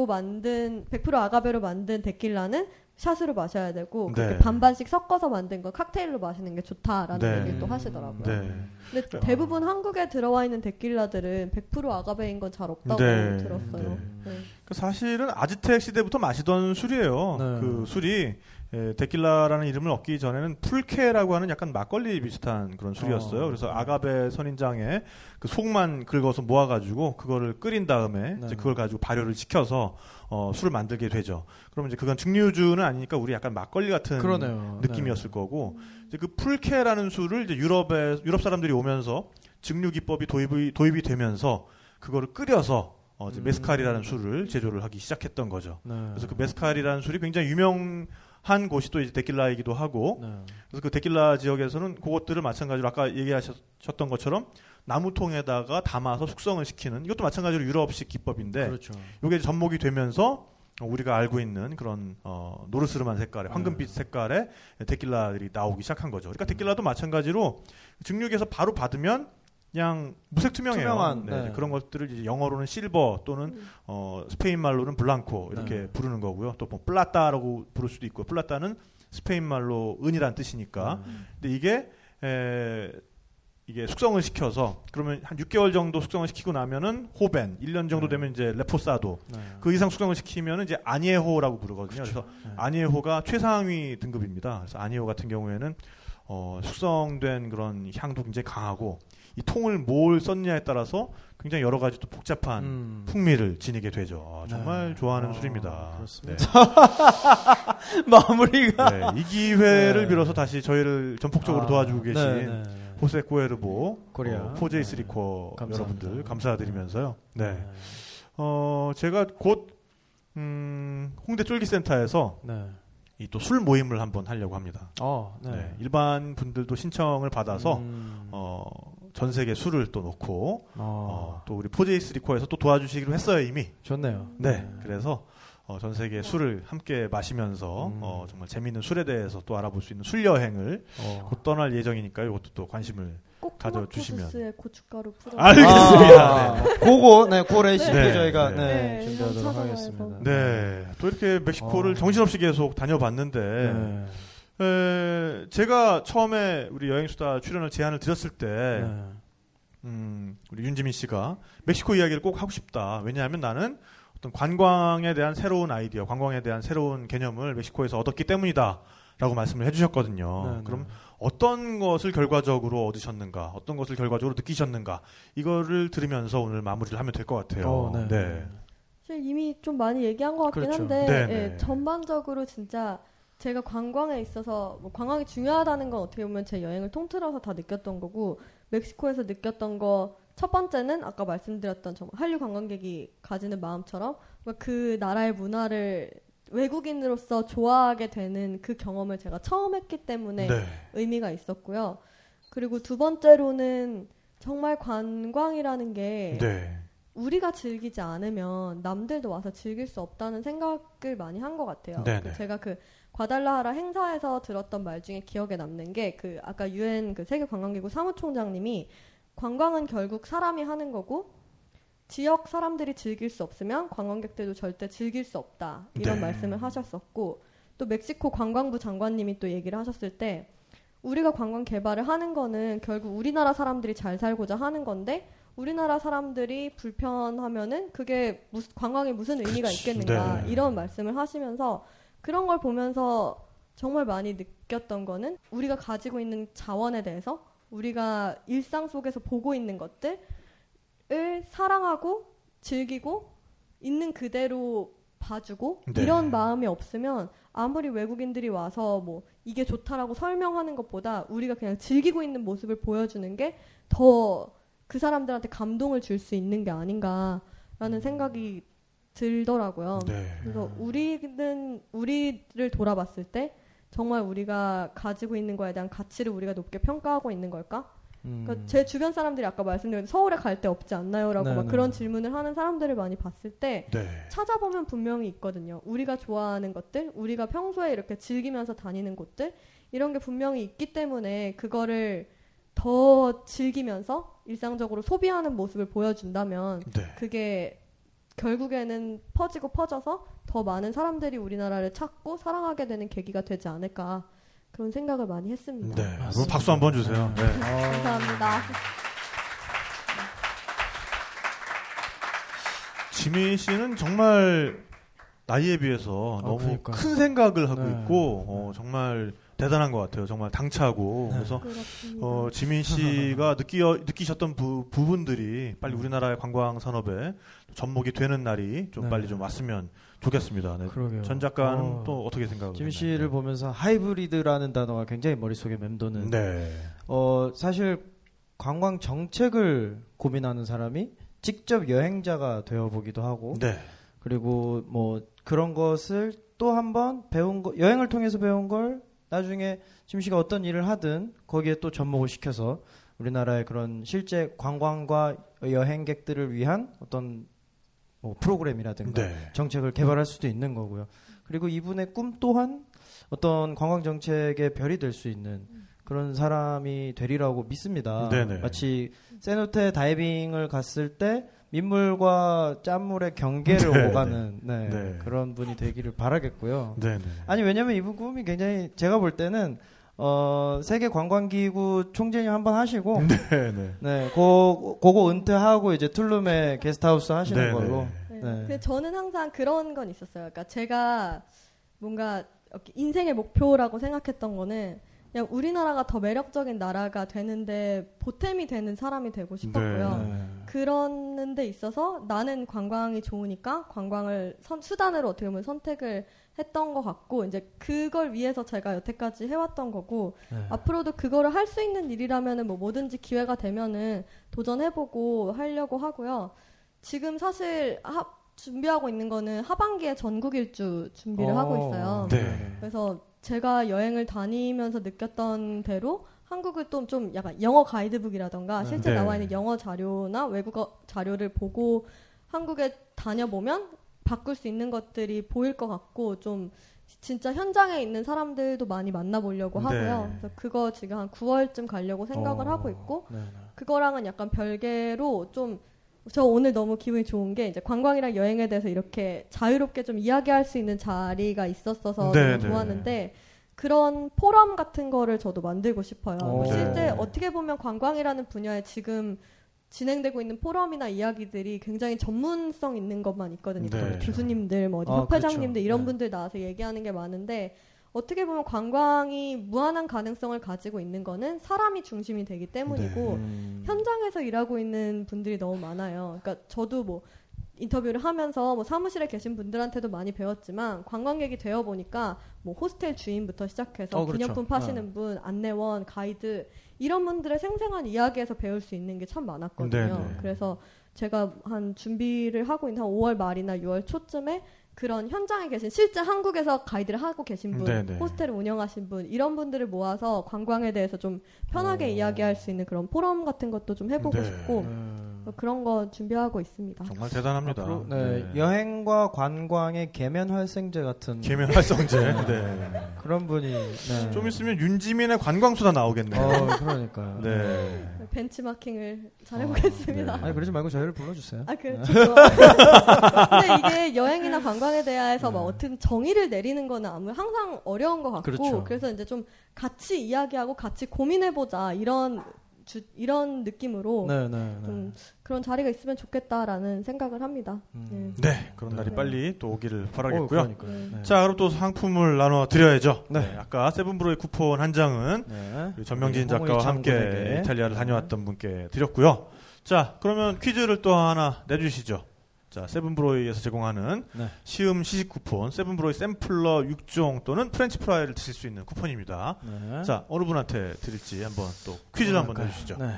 만든 100% 아가베로 만든 데킬라는 샷으로 마셔야 되고 네. 그렇게 반반씩 섞어서 만든 거 칵테일로 마시는 게 좋다라는 네. 얘기를 또 하시더라고요. 네. 근데 대부분 한국에 들어와 있는 데킬라들은 100% 아가베인 건 잘 없다고 네. 들었어요. 네. 네. 그 사실은 아즈텍 시대부터 마시던 술이에요. 네. 그 술이 에, 데킬라라는 이름을 얻기 전에는 풀케라고 하는 약간 막걸리 비슷한 그런 술이었어요. 어. 그래서 아가베 선인장에 그 속만 긁어서 모아가지고 그거를 끓인 다음에 네. 이제 그걸 가지고 발효를 시켜서 어, 술을 만들게 되죠. 그러면 이제 그건 증류주는 아니니까 우리 약간 막걸리 같은 그러네요. 느낌이었을 거고 이제 그 풀케라는 술을 이제 유럽에 유럽 사람들이 오면서 증류 기법이 도입이 도입이 되면서 그거를 끓여서 어, 이제 음. 메스칼이라는 술을 제조를 하기 시작했던 거죠. 네. 그래서 그 메스칼이라는 술이 굉장히 유명 한 곳이 또 이제 데킬라이기도 하고 네. 그래서 그 데킬라 지역에서는 그것들을 마찬가지로 아까 얘기하셨던 것처럼 나무통에다가 담아서 숙성을 시키는 이것도 마찬가지로 유럽식 기법인데 그렇죠. 이게 접목이 되면서 어, 우리가 알고 있는 그런 어, 노르스름한 색깔의 황금빛 네. 색깔의 데킬라들이 나오기 시작한 거죠. 그러니까 데킬라도 마찬가지로 증류기에서 바로 받으면 그냥 무색 투명해요. 투명한, 네, 네. 그런 것들을 이제 영어로는 실버 또는 음. 어, 스페인 말로는 blanco 이렇게 네. 부르는 거고요. 또뭐 plata라고 부를 수도 있고 plata는 스페인 말로 은이란 뜻이니까. 음. 근데 이게 에, 이게 숙성을 시켜서 그러면 한 6개월 정도 숙성을 시키고 나면은 호벤, 1년 정도 네. 되면 이제 레포사도 네. 그 이상 숙성을 시키면은 이제 아니에호라고 부르거든요. 그래서 네. 아니에호가 최상위 등급입니다. 그래서 아니에호 같은 경우에는 어, 숙성된 그런 향도 굉장히 강하고 이 통을 뭘 썼냐에 따라서 굉장히 여러 가지 또 복잡한 음. 풍미를 지니게 되죠. 아, 정말 네. 좋아하는 아, 술입니다. 그렇습니다. 마무리가 네. 네, 이 기회를 네. 빌어서 다시 저희를 전폭적으로 아, 도와주고 계신 네, 네. 호세 코에르보 코리아. 어, 포제이스 네. 리쿼 감사합니다. 여러분들 감사드리면서요. 네. 네. 어, 제가 곧 음, 홍대 쫄기센터에서 네. 이또술 모임을 한번 하려고 합니다. 어, 네. 네, 일반 분들도 신청을 받아서 음. 어, 전 세계 술을 또 놓고 어, 어, 또 우리 포제이스 리쿼에서 또 도와주시기로 했어요 이미. 좋네요. 네, 그래서 어, 전 세계 술을 함께 마시면서 음. 어, 정말 재미있는 술에 대해서 또 알아볼 수 있는 술 여행을 어. 곧 떠날 예정이니까 이것도 또 관심을 꼭 가져주시면. 주스에 고춧가루 풀어. 알겠습니다. 아, 그거 네, 그 레시피 네. 저희가 네. 네, 네, 준비하도록 하겠습니다. 네, 또 이렇게 멕시코를 어. 정신없이 계속 다녀봤는데 네. 에, 제가 처음에 우리 여행수다 출연을 제안을 드렸을 때 네. 음, 우리 윤지민 씨가 멕시코 이야기를 꼭 하고 싶다. 왜냐하면 나는 어떤 관광에 대한 새로운 아이디어, 관광에 대한 새로운 개념을 멕시코에서 얻었기 때문이다. 라고 말씀을 해주셨거든요. 네, 네. 그럼 어떤 것을 결과적으로 얻으셨는가, 어떤 것을 결과적으로 느끼셨는가, 이거를 들으면서 오늘 마무리를 하면 될 것 같아요. 어, 네. 네. 사실 이미 좀 많이 얘기한 것 같긴 그렇죠. 한데 네, 예, 네. 전반적으로 진짜 제가 관광에 있어서 뭐 관광이 중요하다는 건 어떻게 보면 제 여행을 통틀어서 다 느꼈던 거고 멕시코에서 느꼈던 거 첫 번째는 아까 말씀드렸던 정말 한류 관광객이 가지는 마음처럼 그 나라의 문화를 외국인으로서 좋아하게 되는 그 경험을 제가 처음 했기 때문에 네. 의미가 있었고요. 그리고 두 번째로는 정말 관광이라는 게 네. 우리가 즐기지 않으면 남들도 와서 즐길 수 없다는 생각을 많이 한 것 같아요. 네네. 그 제가 그 과달라하라 행사에서 들었던 말 중에 기억에 남는 게 그 아까 유엔 그 세계 관광기구 사무총장님이 관광은 결국 사람이 하는 거고 지역 사람들이 즐길 수 없으면 관광객들도 절대 즐길 수 없다 이런 네. 말씀을 하셨었고 또 멕시코 관광부 장관님이 또 얘기를 하셨을 때 우리가 관광 개발을 하는 거는 결국 우리나라 사람들이 잘 살고자 하는 건데 우리나라 사람들이 불편하면은 그게 무슨 관광에 무슨 의미가 그치. 있겠는가 네. 이런 말씀을 하시면서 그런 걸 보면서 정말 많이 느꼈던 거는 우리가 가지고 있는 자원에 대해서 우리가 일상 속에서 보고 있는 것들을 사랑하고 즐기고 있는 그대로 봐주고 네. 이런 마음이 없으면 아무리 외국인들이 와서 뭐 이게 좋다라고 설명하는 것보다 우리가 그냥 즐기고 있는 모습을 보여주는 게 더 그 사람들한테 감동을 줄 수 있는 게 아닌가라는 생각이 들더라고요. 네. 그래서 우리는 우리를 돌아봤을 때 정말 우리가 가지고 있는 거에 대한 가치를 우리가 높게 평가하고 있는 걸까? 음. 그러니까 제 주변 사람들이 아까 말씀드린 서울에 갈 데 없지 않나요?라고 네, 막 네. 그런 질문을 하는 사람들을 많이 봤을 때 네. 찾아보면 분명히 있거든요. 우리가 좋아하는 것들, 우리가 평소에 이렇게 즐기면서 다니는 곳들 이런 게 분명히 있기 때문에 그거를 더 즐기면서 일상적으로 소비하는 모습을 보여준다면 네. 그게 결국에는 퍼지고 퍼져서 더 많은 사람들이 우리나라를 찾고 사랑하게 되는 계기가 되지 않을까 그런 생각을 많이 했습니다. 네. 그럼 박수 한번 주세요. 네. 감사합니다. 지민 씨는 정말 나이에 비해서 너무 그러니까요. 큰 생각을 하고 네. 있고 어, 정말 대단한 것 같아요. 정말 당차고 네. 그래서 그렇습니다. 어, 지민 씨가 느끼 느끼셨던 부, 부분들이 빨리 우리나라의 관광 산업에 접목이 되는 날이 좀 네. 빨리 좀 왔으면 좋겠습니다. 네. 그러게요. 전 작가는 어. 또 어떻게 생각하세요? 지민 씨를 보면서 하이브리드라는 단어가 굉장히 머릿속에 맴도는 네. 어, 사실 관광 정책을 고민하는 사람이 직접 여행자가 되어 보기도 하고 네. 그리고 뭐 그런 것을 또 한번 배운 거 여행을 통해서 배운 걸 나중에 지민 씨가 어떤 일을 하든 거기에 또 접목을 시켜서 우리나라의 그런 실제 관광과 여행객들을 위한 어떤 뭐 프로그램이라든가 네. 정책을 개발할 수도 있는 거고요. 그리고 이분의 꿈 또한 어떤 관광 정책의 별이 될 수 있는 그런 사람이 되리라고 믿습니다. 네네. 마치 세노테 다이빙을 갔을 때 민물과 짠물의 경계를 네, 오가는 네, 네. 그런 분이 되기를 바라겠고요. 네. 네. 아니 왜냐면 이분 꿈이 굉장히 제가 볼 때는 어, 세계 관광기구 총재님 한 번 하시고 네. 네. 네, 고, 그거 은퇴하고 이제 툴룸에 게스트하우스 하시는 네, 걸로. 네. 네. 근데 저는 항상 그런 건 있었어요. 그러니까 제가 뭔가 인생의 목표라고 생각했던 거는 그냥 우리나라가 더 매력적인 나라가 되는데 보탬이 되는 사람이 되고 싶었고요. 네. 그런 데 있어서 나는 관광이 좋으니까 관광을 선, 수단으로 어떻게 보면 선택을 했던 것 같고 이제 그걸 위해서 제가 여태까지 해왔던 거고 네. 앞으로도 그거를 할 수 있는 일이라면은 뭐 뭐든지 기회가 되면은 도전해보고 하려고 하고요. 지금 사실 하, 준비하고 있는 거는 하반기에 전국 일주 준비를 하고 있어요. 네. 그래서 제가 여행을 다니면서 느꼈던 대로 한국을 또 좀 약간 영어 가이드북이라던가 네. 실제 네. 나와 있는 영어 자료나 외국어 자료를 보고 한국에 다녀보면 바꿀 수 있는 것들이 보일 것 같고 좀 진짜 현장에 있는 사람들도 많이 만나보려고 네. 하고요. 그래서 그거 지금 한 9월쯤 가려고 생각을 어, 하고 있고 네, 네. 그거랑은 약간 별개로 좀 저 오늘 너무 기분이 좋은 게 이제 관광이랑 여행에 대해서 이렇게 자유롭게 좀 이야기할 수 있는 자리가 있었어서 네, 너무 네. 좋았는데 그런 포럼 같은 거를 저도 만들고 싶어요. 오. 실제 네. 어떻게 보면 관광이라는 분야에 지금 진행되고 있는 포럼이나 이야기들이 굉장히 전문성 있는 것만 있거든요. 네. 뭐 교수님들, 뭐 어디 아, 협회장님들 그렇죠. 이런 네. 분들 나와서 얘기하는 게 많은데 어떻게 보면 관광이 무한한 가능성을 가지고 있는 거는 사람이 중심이 되기 때문이고 음. 현장에서 일하고 있는 분들이 너무 많아요. 그러니까 저도 뭐 인터뷰를 하면서 뭐 사무실에 계신 분들한테도 많이 배웠지만 관광객이 되어 보니까 뭐 호스텔 주인부터 시작해서 어, 그렇죠. 기념품 파시는 네. 분, 안내원, 가이드 이런 분들의 생생한 이야기에서 배울 수 있는 게 참 많았거든요. 네네. 그래서 제가 한 준비를 하고 있는 한 5월 말이나 6월 초쯤에 그런 현장에 계신 실제 한국에서 가이드를 하고 계신 분, 네네. 호스텔을 운영하신 분 이런 분들을 모아서 관광에 대해서 좀 편하게 이야기할 수 있는 그런 포럼 같은 것도 좀 해보고 네. 싶고 음. 뭐 그런 거 준비하고 있습니다. 정말 대단합니다. 앞으로, 네, 여행과 관광의 계면 활성제 같은 계면 활성제. 네. 그런 분이 네. 좀 있으면 윤지민의 관광수다 나오겠네요. 어, 그러니까요. 네. 벤치마킹을 잘 해보겠습니다. 네. 아니 그러지 말고 저희를 불러주세요. 아, 그, 저, 근데 이게 여행이나 관광에 대해서 막 어떤 정의를 내리는 거는 아무 항상 어려운 것 같고, 네. 그렇죠. 그래서 이제 좀 같이 이야기하고 같이 고민해보자, 이런, 주, 이런 느낌으로 네, 네, 네. 좀 그런 자리가 있으면 좋겠다라는 생각을 합니다. 음. 네. 그런 날이 네. 빨리 또 오기를 어, 바라겠고요. 네. 네. 자, 그럼 또 상품을 나눠 드려야죠. 네. 네. 아까 세븐브로이 쿠폰 한 장은 네. 전명진 작가와 함께 군에게. 이탈리아를 다녀왔던 분께 드렸고요. 자, 그러면 퀴즈를 또 하나 내주시죠. 자, 세븐브로이에서 제공하는 네. 시음 시식 쿠폰, 세븐브로이 샘플러 6종 또는 프렌치 프라이를 드실 수 있는 쿠폰입니다. 네. 자, 어느 분한테 드릴지 한번 또 퀴즈를 한번? 내주시죠. 네.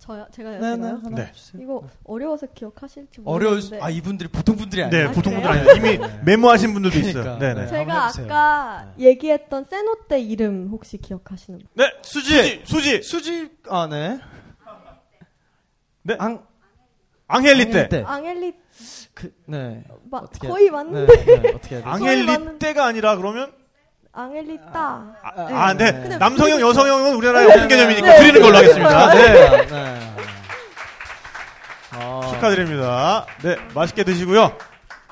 저요? 제가요? 네, 네, 제가요? 네. 이거 어려워서 기억하실지 어려울 모르겠는데 수, 아 이분들이 보통 분들이 네, 아니에요. 보통? 분들 아니에요. 이미 네. 메모하신 분들도 있어요. 그러니까. 네네. 네. 네. 제가 한번 해보세요. 아까 얘기했던 세노떼 이름 혹시 기억하시는 분? 수지! 수지! 수지 아 네. 네. 앙 앙헬리 때. 때. 앙헬리 그, 네. 마, 어떻게- 거의 네. 맞는데 네. 어떻게 해야 되지? 앙헬리 맞는- 때가 아니라 그러면 앙헬리따 아, 아, 아, 네. 근데 남성형, 여성형은 우리나라에 네, 없는 네, 개념이니까 네. 드리는 걸로 하겠습니다. 네. 네. 아, 축하드립니다. 네, 맛있게 드시고요.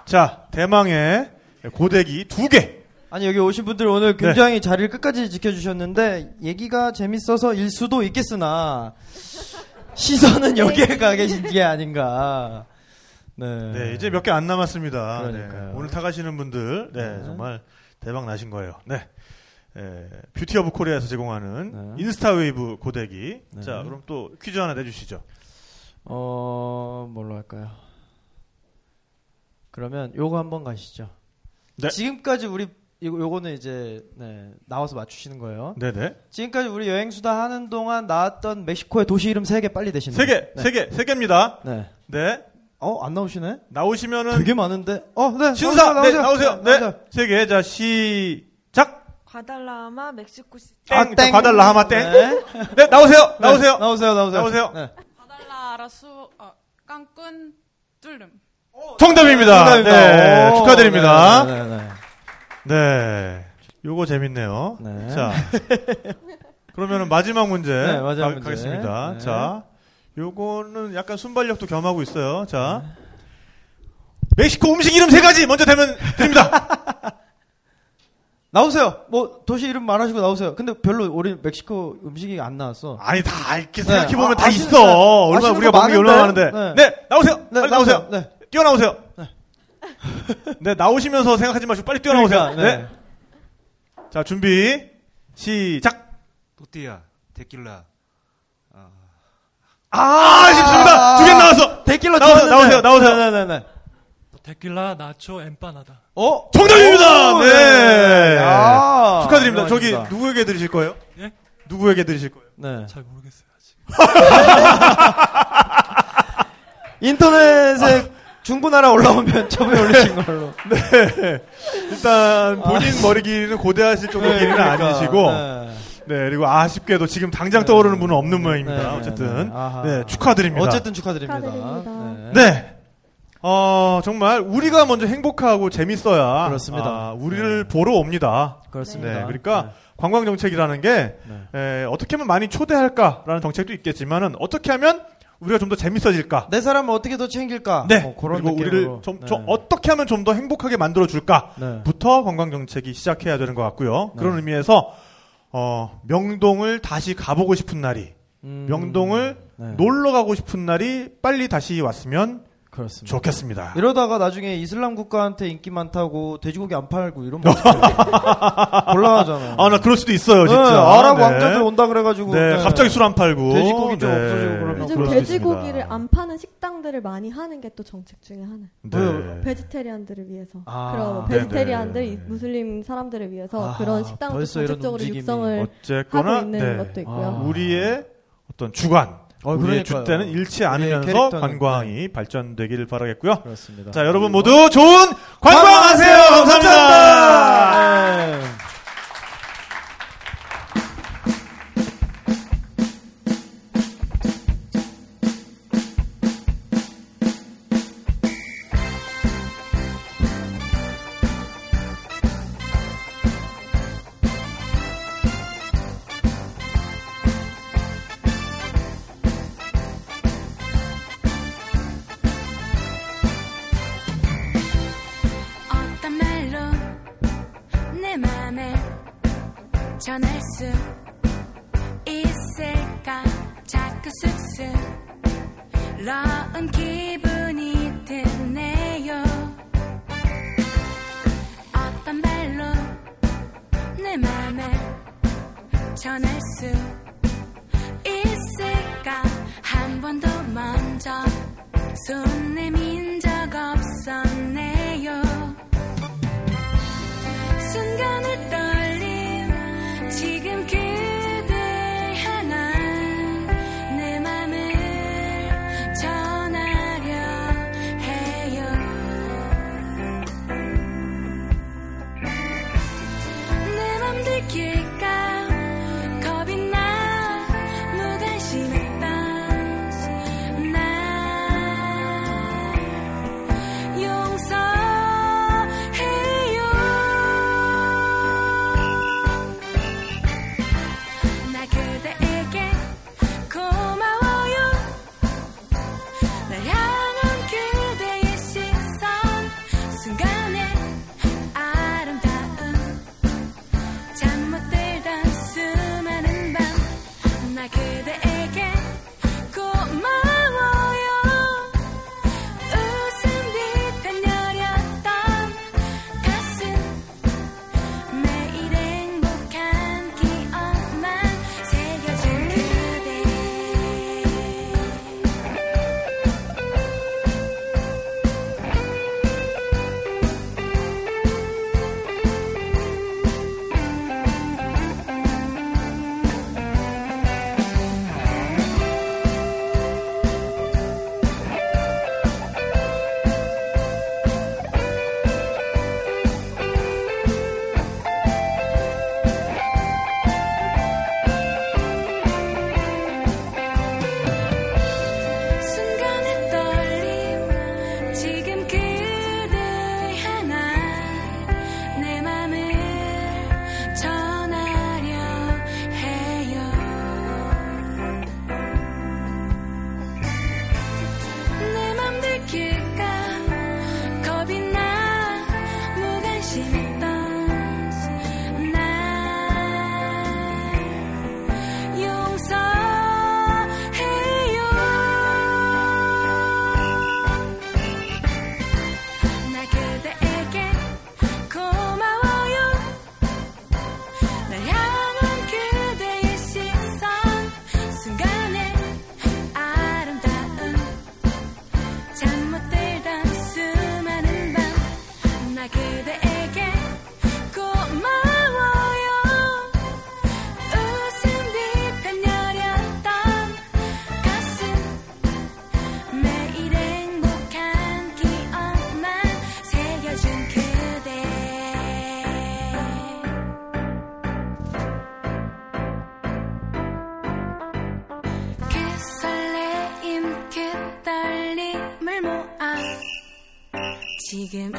자, 대망의 고데기 두 개. 아니 여기 오신 분들 오늘 굉장히 자리를 끝까지 지켜주셨는데 얘기가 재밌어서 일 수도 있겠으나 시선은 여기에 가 계신 게 아닌가. 네. 네, 이제 몇 개 안 남았습니다. 그러니까요. 네, 오늘 타가시는 분들, 네, 네. 정말 대박 나신 거예요. 네. 에, 뷰티 오브 코리아에서 제공하는 네. 인스타 웨이브 고데기. 네. 자, 그럼 또 퀴즈 하나 내주시죠. 어 뭘로 할까요? 그러면 요거 한번 가시죠. 네. 지금까지 우리 이거 요거는 이제 네, 나와서 맞추시는 거예요. 네네. 지금까지 우리 여행 수다 하는 동안 나왔던 멕시코의 도시 이름 세 개 빨리 대시는 세 개, 네. 세 개, 세 개입니다. 네. 네. 어, 안 나오시네? 나오시면은 되게 많은데. 어, 네. 신사, 나오세요, 네, 나오세요. 네, 네. 세 개. 자, 시작. 과달라마 멕시코시 땡. 아, 자, 땡. 과달라하마 땡. 네. 네, 나오세요. 네, 나오세요. 나오세요. 나오세요. 나오세요. 네. 과달라라수 어, 깡꾼 뚫름 정답입니다. 정답입니다. 네, 오, 축하드립니다. 네, 네, 네. 네. 요거 재밌네요. 네. 자. 그러면은 마지막 문제, 네, 마지막 가, 문제. 가겠습니다. 네. 자. 요거는 약간 순발력도 겸하고 있어요. 자. 멕시코 음식 이름 세 가지 먼저 되면 드립니다. 나오세요. 뭐 도시 이름 말하시고 나오세요. 근데 별로 우리 멕시코 음식이 안 나왔어. 아니, 다 이렇게 네. 생각해 보면 아, 다 아시는- 있어. 네. 얼마나 우리가 거 먹는 게 얼마나 많은데. 많은데. 네. 나오세요. 네, 빨리 나오세요. 네. 뛰어나오세요. 네. 네, 나오시면서 생각하지 마시고 빨리 뛰어나오세요. 그러니까, 네. 자, 준비. 시작. 또띠아, 데킬라, 아, 아쉽습니다. 두 개 나왔어. 데킬라 나오세요. 나오세요, 나오세요. 네, 네, 네. 데킬라 나초 엠파나다. 어? 정답입니다. 오, 네. 아, 축하드립니다. 저기 훌륭하십니다. 누구에게 드리실 거예요? 예? 누구에게 드리실 거예요? 네. 잘 모르겠어요 아직. 인터넷에 중고나라 올라오면 저번에 올리신 걸로. 일단 본인 머리 길이는 고대하실 정도 길이는 그러니까, 아니시고 네. 네 그리고 아쉽게도 지금 당장 떠오르는 분은 없는 모양입니다. 네, 네, 어쨌든 네. 네 축하드립니다. 어쨌든 축하드립니다. 축하드립니다. 네. 네. 어 정말 우리가 먼저 행복하고 재밌어야 그렇습니다. 아, 우리를 보러 옵니다. 그렇습니다. 네, 그러니까 관광 정책이라는 게 네. 에, 어떻게 하면 많이 초대할까라는 정책도 있겠지만은 어떻게 하면 우리가 좀 더 재밌어질까? 내 사람을 어떻게 더 챙길까? 네. 뭐 그런 그리고 우리를 느낌으로. 좀, 네. 좀 어떻게 하면 좀 더 행복하게 만들어 줄까? 네. 부터 관광 정책이 시작해야 되는 것 같고요. 그런 네. 의미에서 어, 명동을 다시 가보고 싶은 날이 음. 명동을 네. 놀러 가고 싶은 날이 빨리 다시 왔으면 그렇습니다. 좋겠습니다. 이러다가 나중에 이슬람 국가한테 인기 많다고 돼지고기 안 팔고 이러면 어떡해요? 곤란하잖아요. 아, 나 그럴 수도 있어요, 네, 진짜. 아랍 네. 왕자들 온다 그래가지고 네, 네. 갑자기 술 안 팔고. 돼지고기 좀 네. 없어지고 그러면 요즘 그럴 수도 돼지고기를. 안 파는 식당들을 많이 하는 게 또 정책 중에 하나. 네. 베지테리안들을 위해서. 아, 그런 네네. 베지테리안들, 이 무슬림 사람들을 위해서 아하, 그런 식당을 이런 정책적으로. 육성을 어쨌거나 하고 있는 네. 것도 있고요. 아. 우리의 어떤 주관, 어, 우리의 그러니까요. 주대는 잃지 우리의 않으면서 캐릭터는, 네. 관광이 발전되기를 바라겠고요. 그렇습니다. 자, 여러분 모두 좋은 관광하세요. 감사합니다. 감사합니다. 네. 지금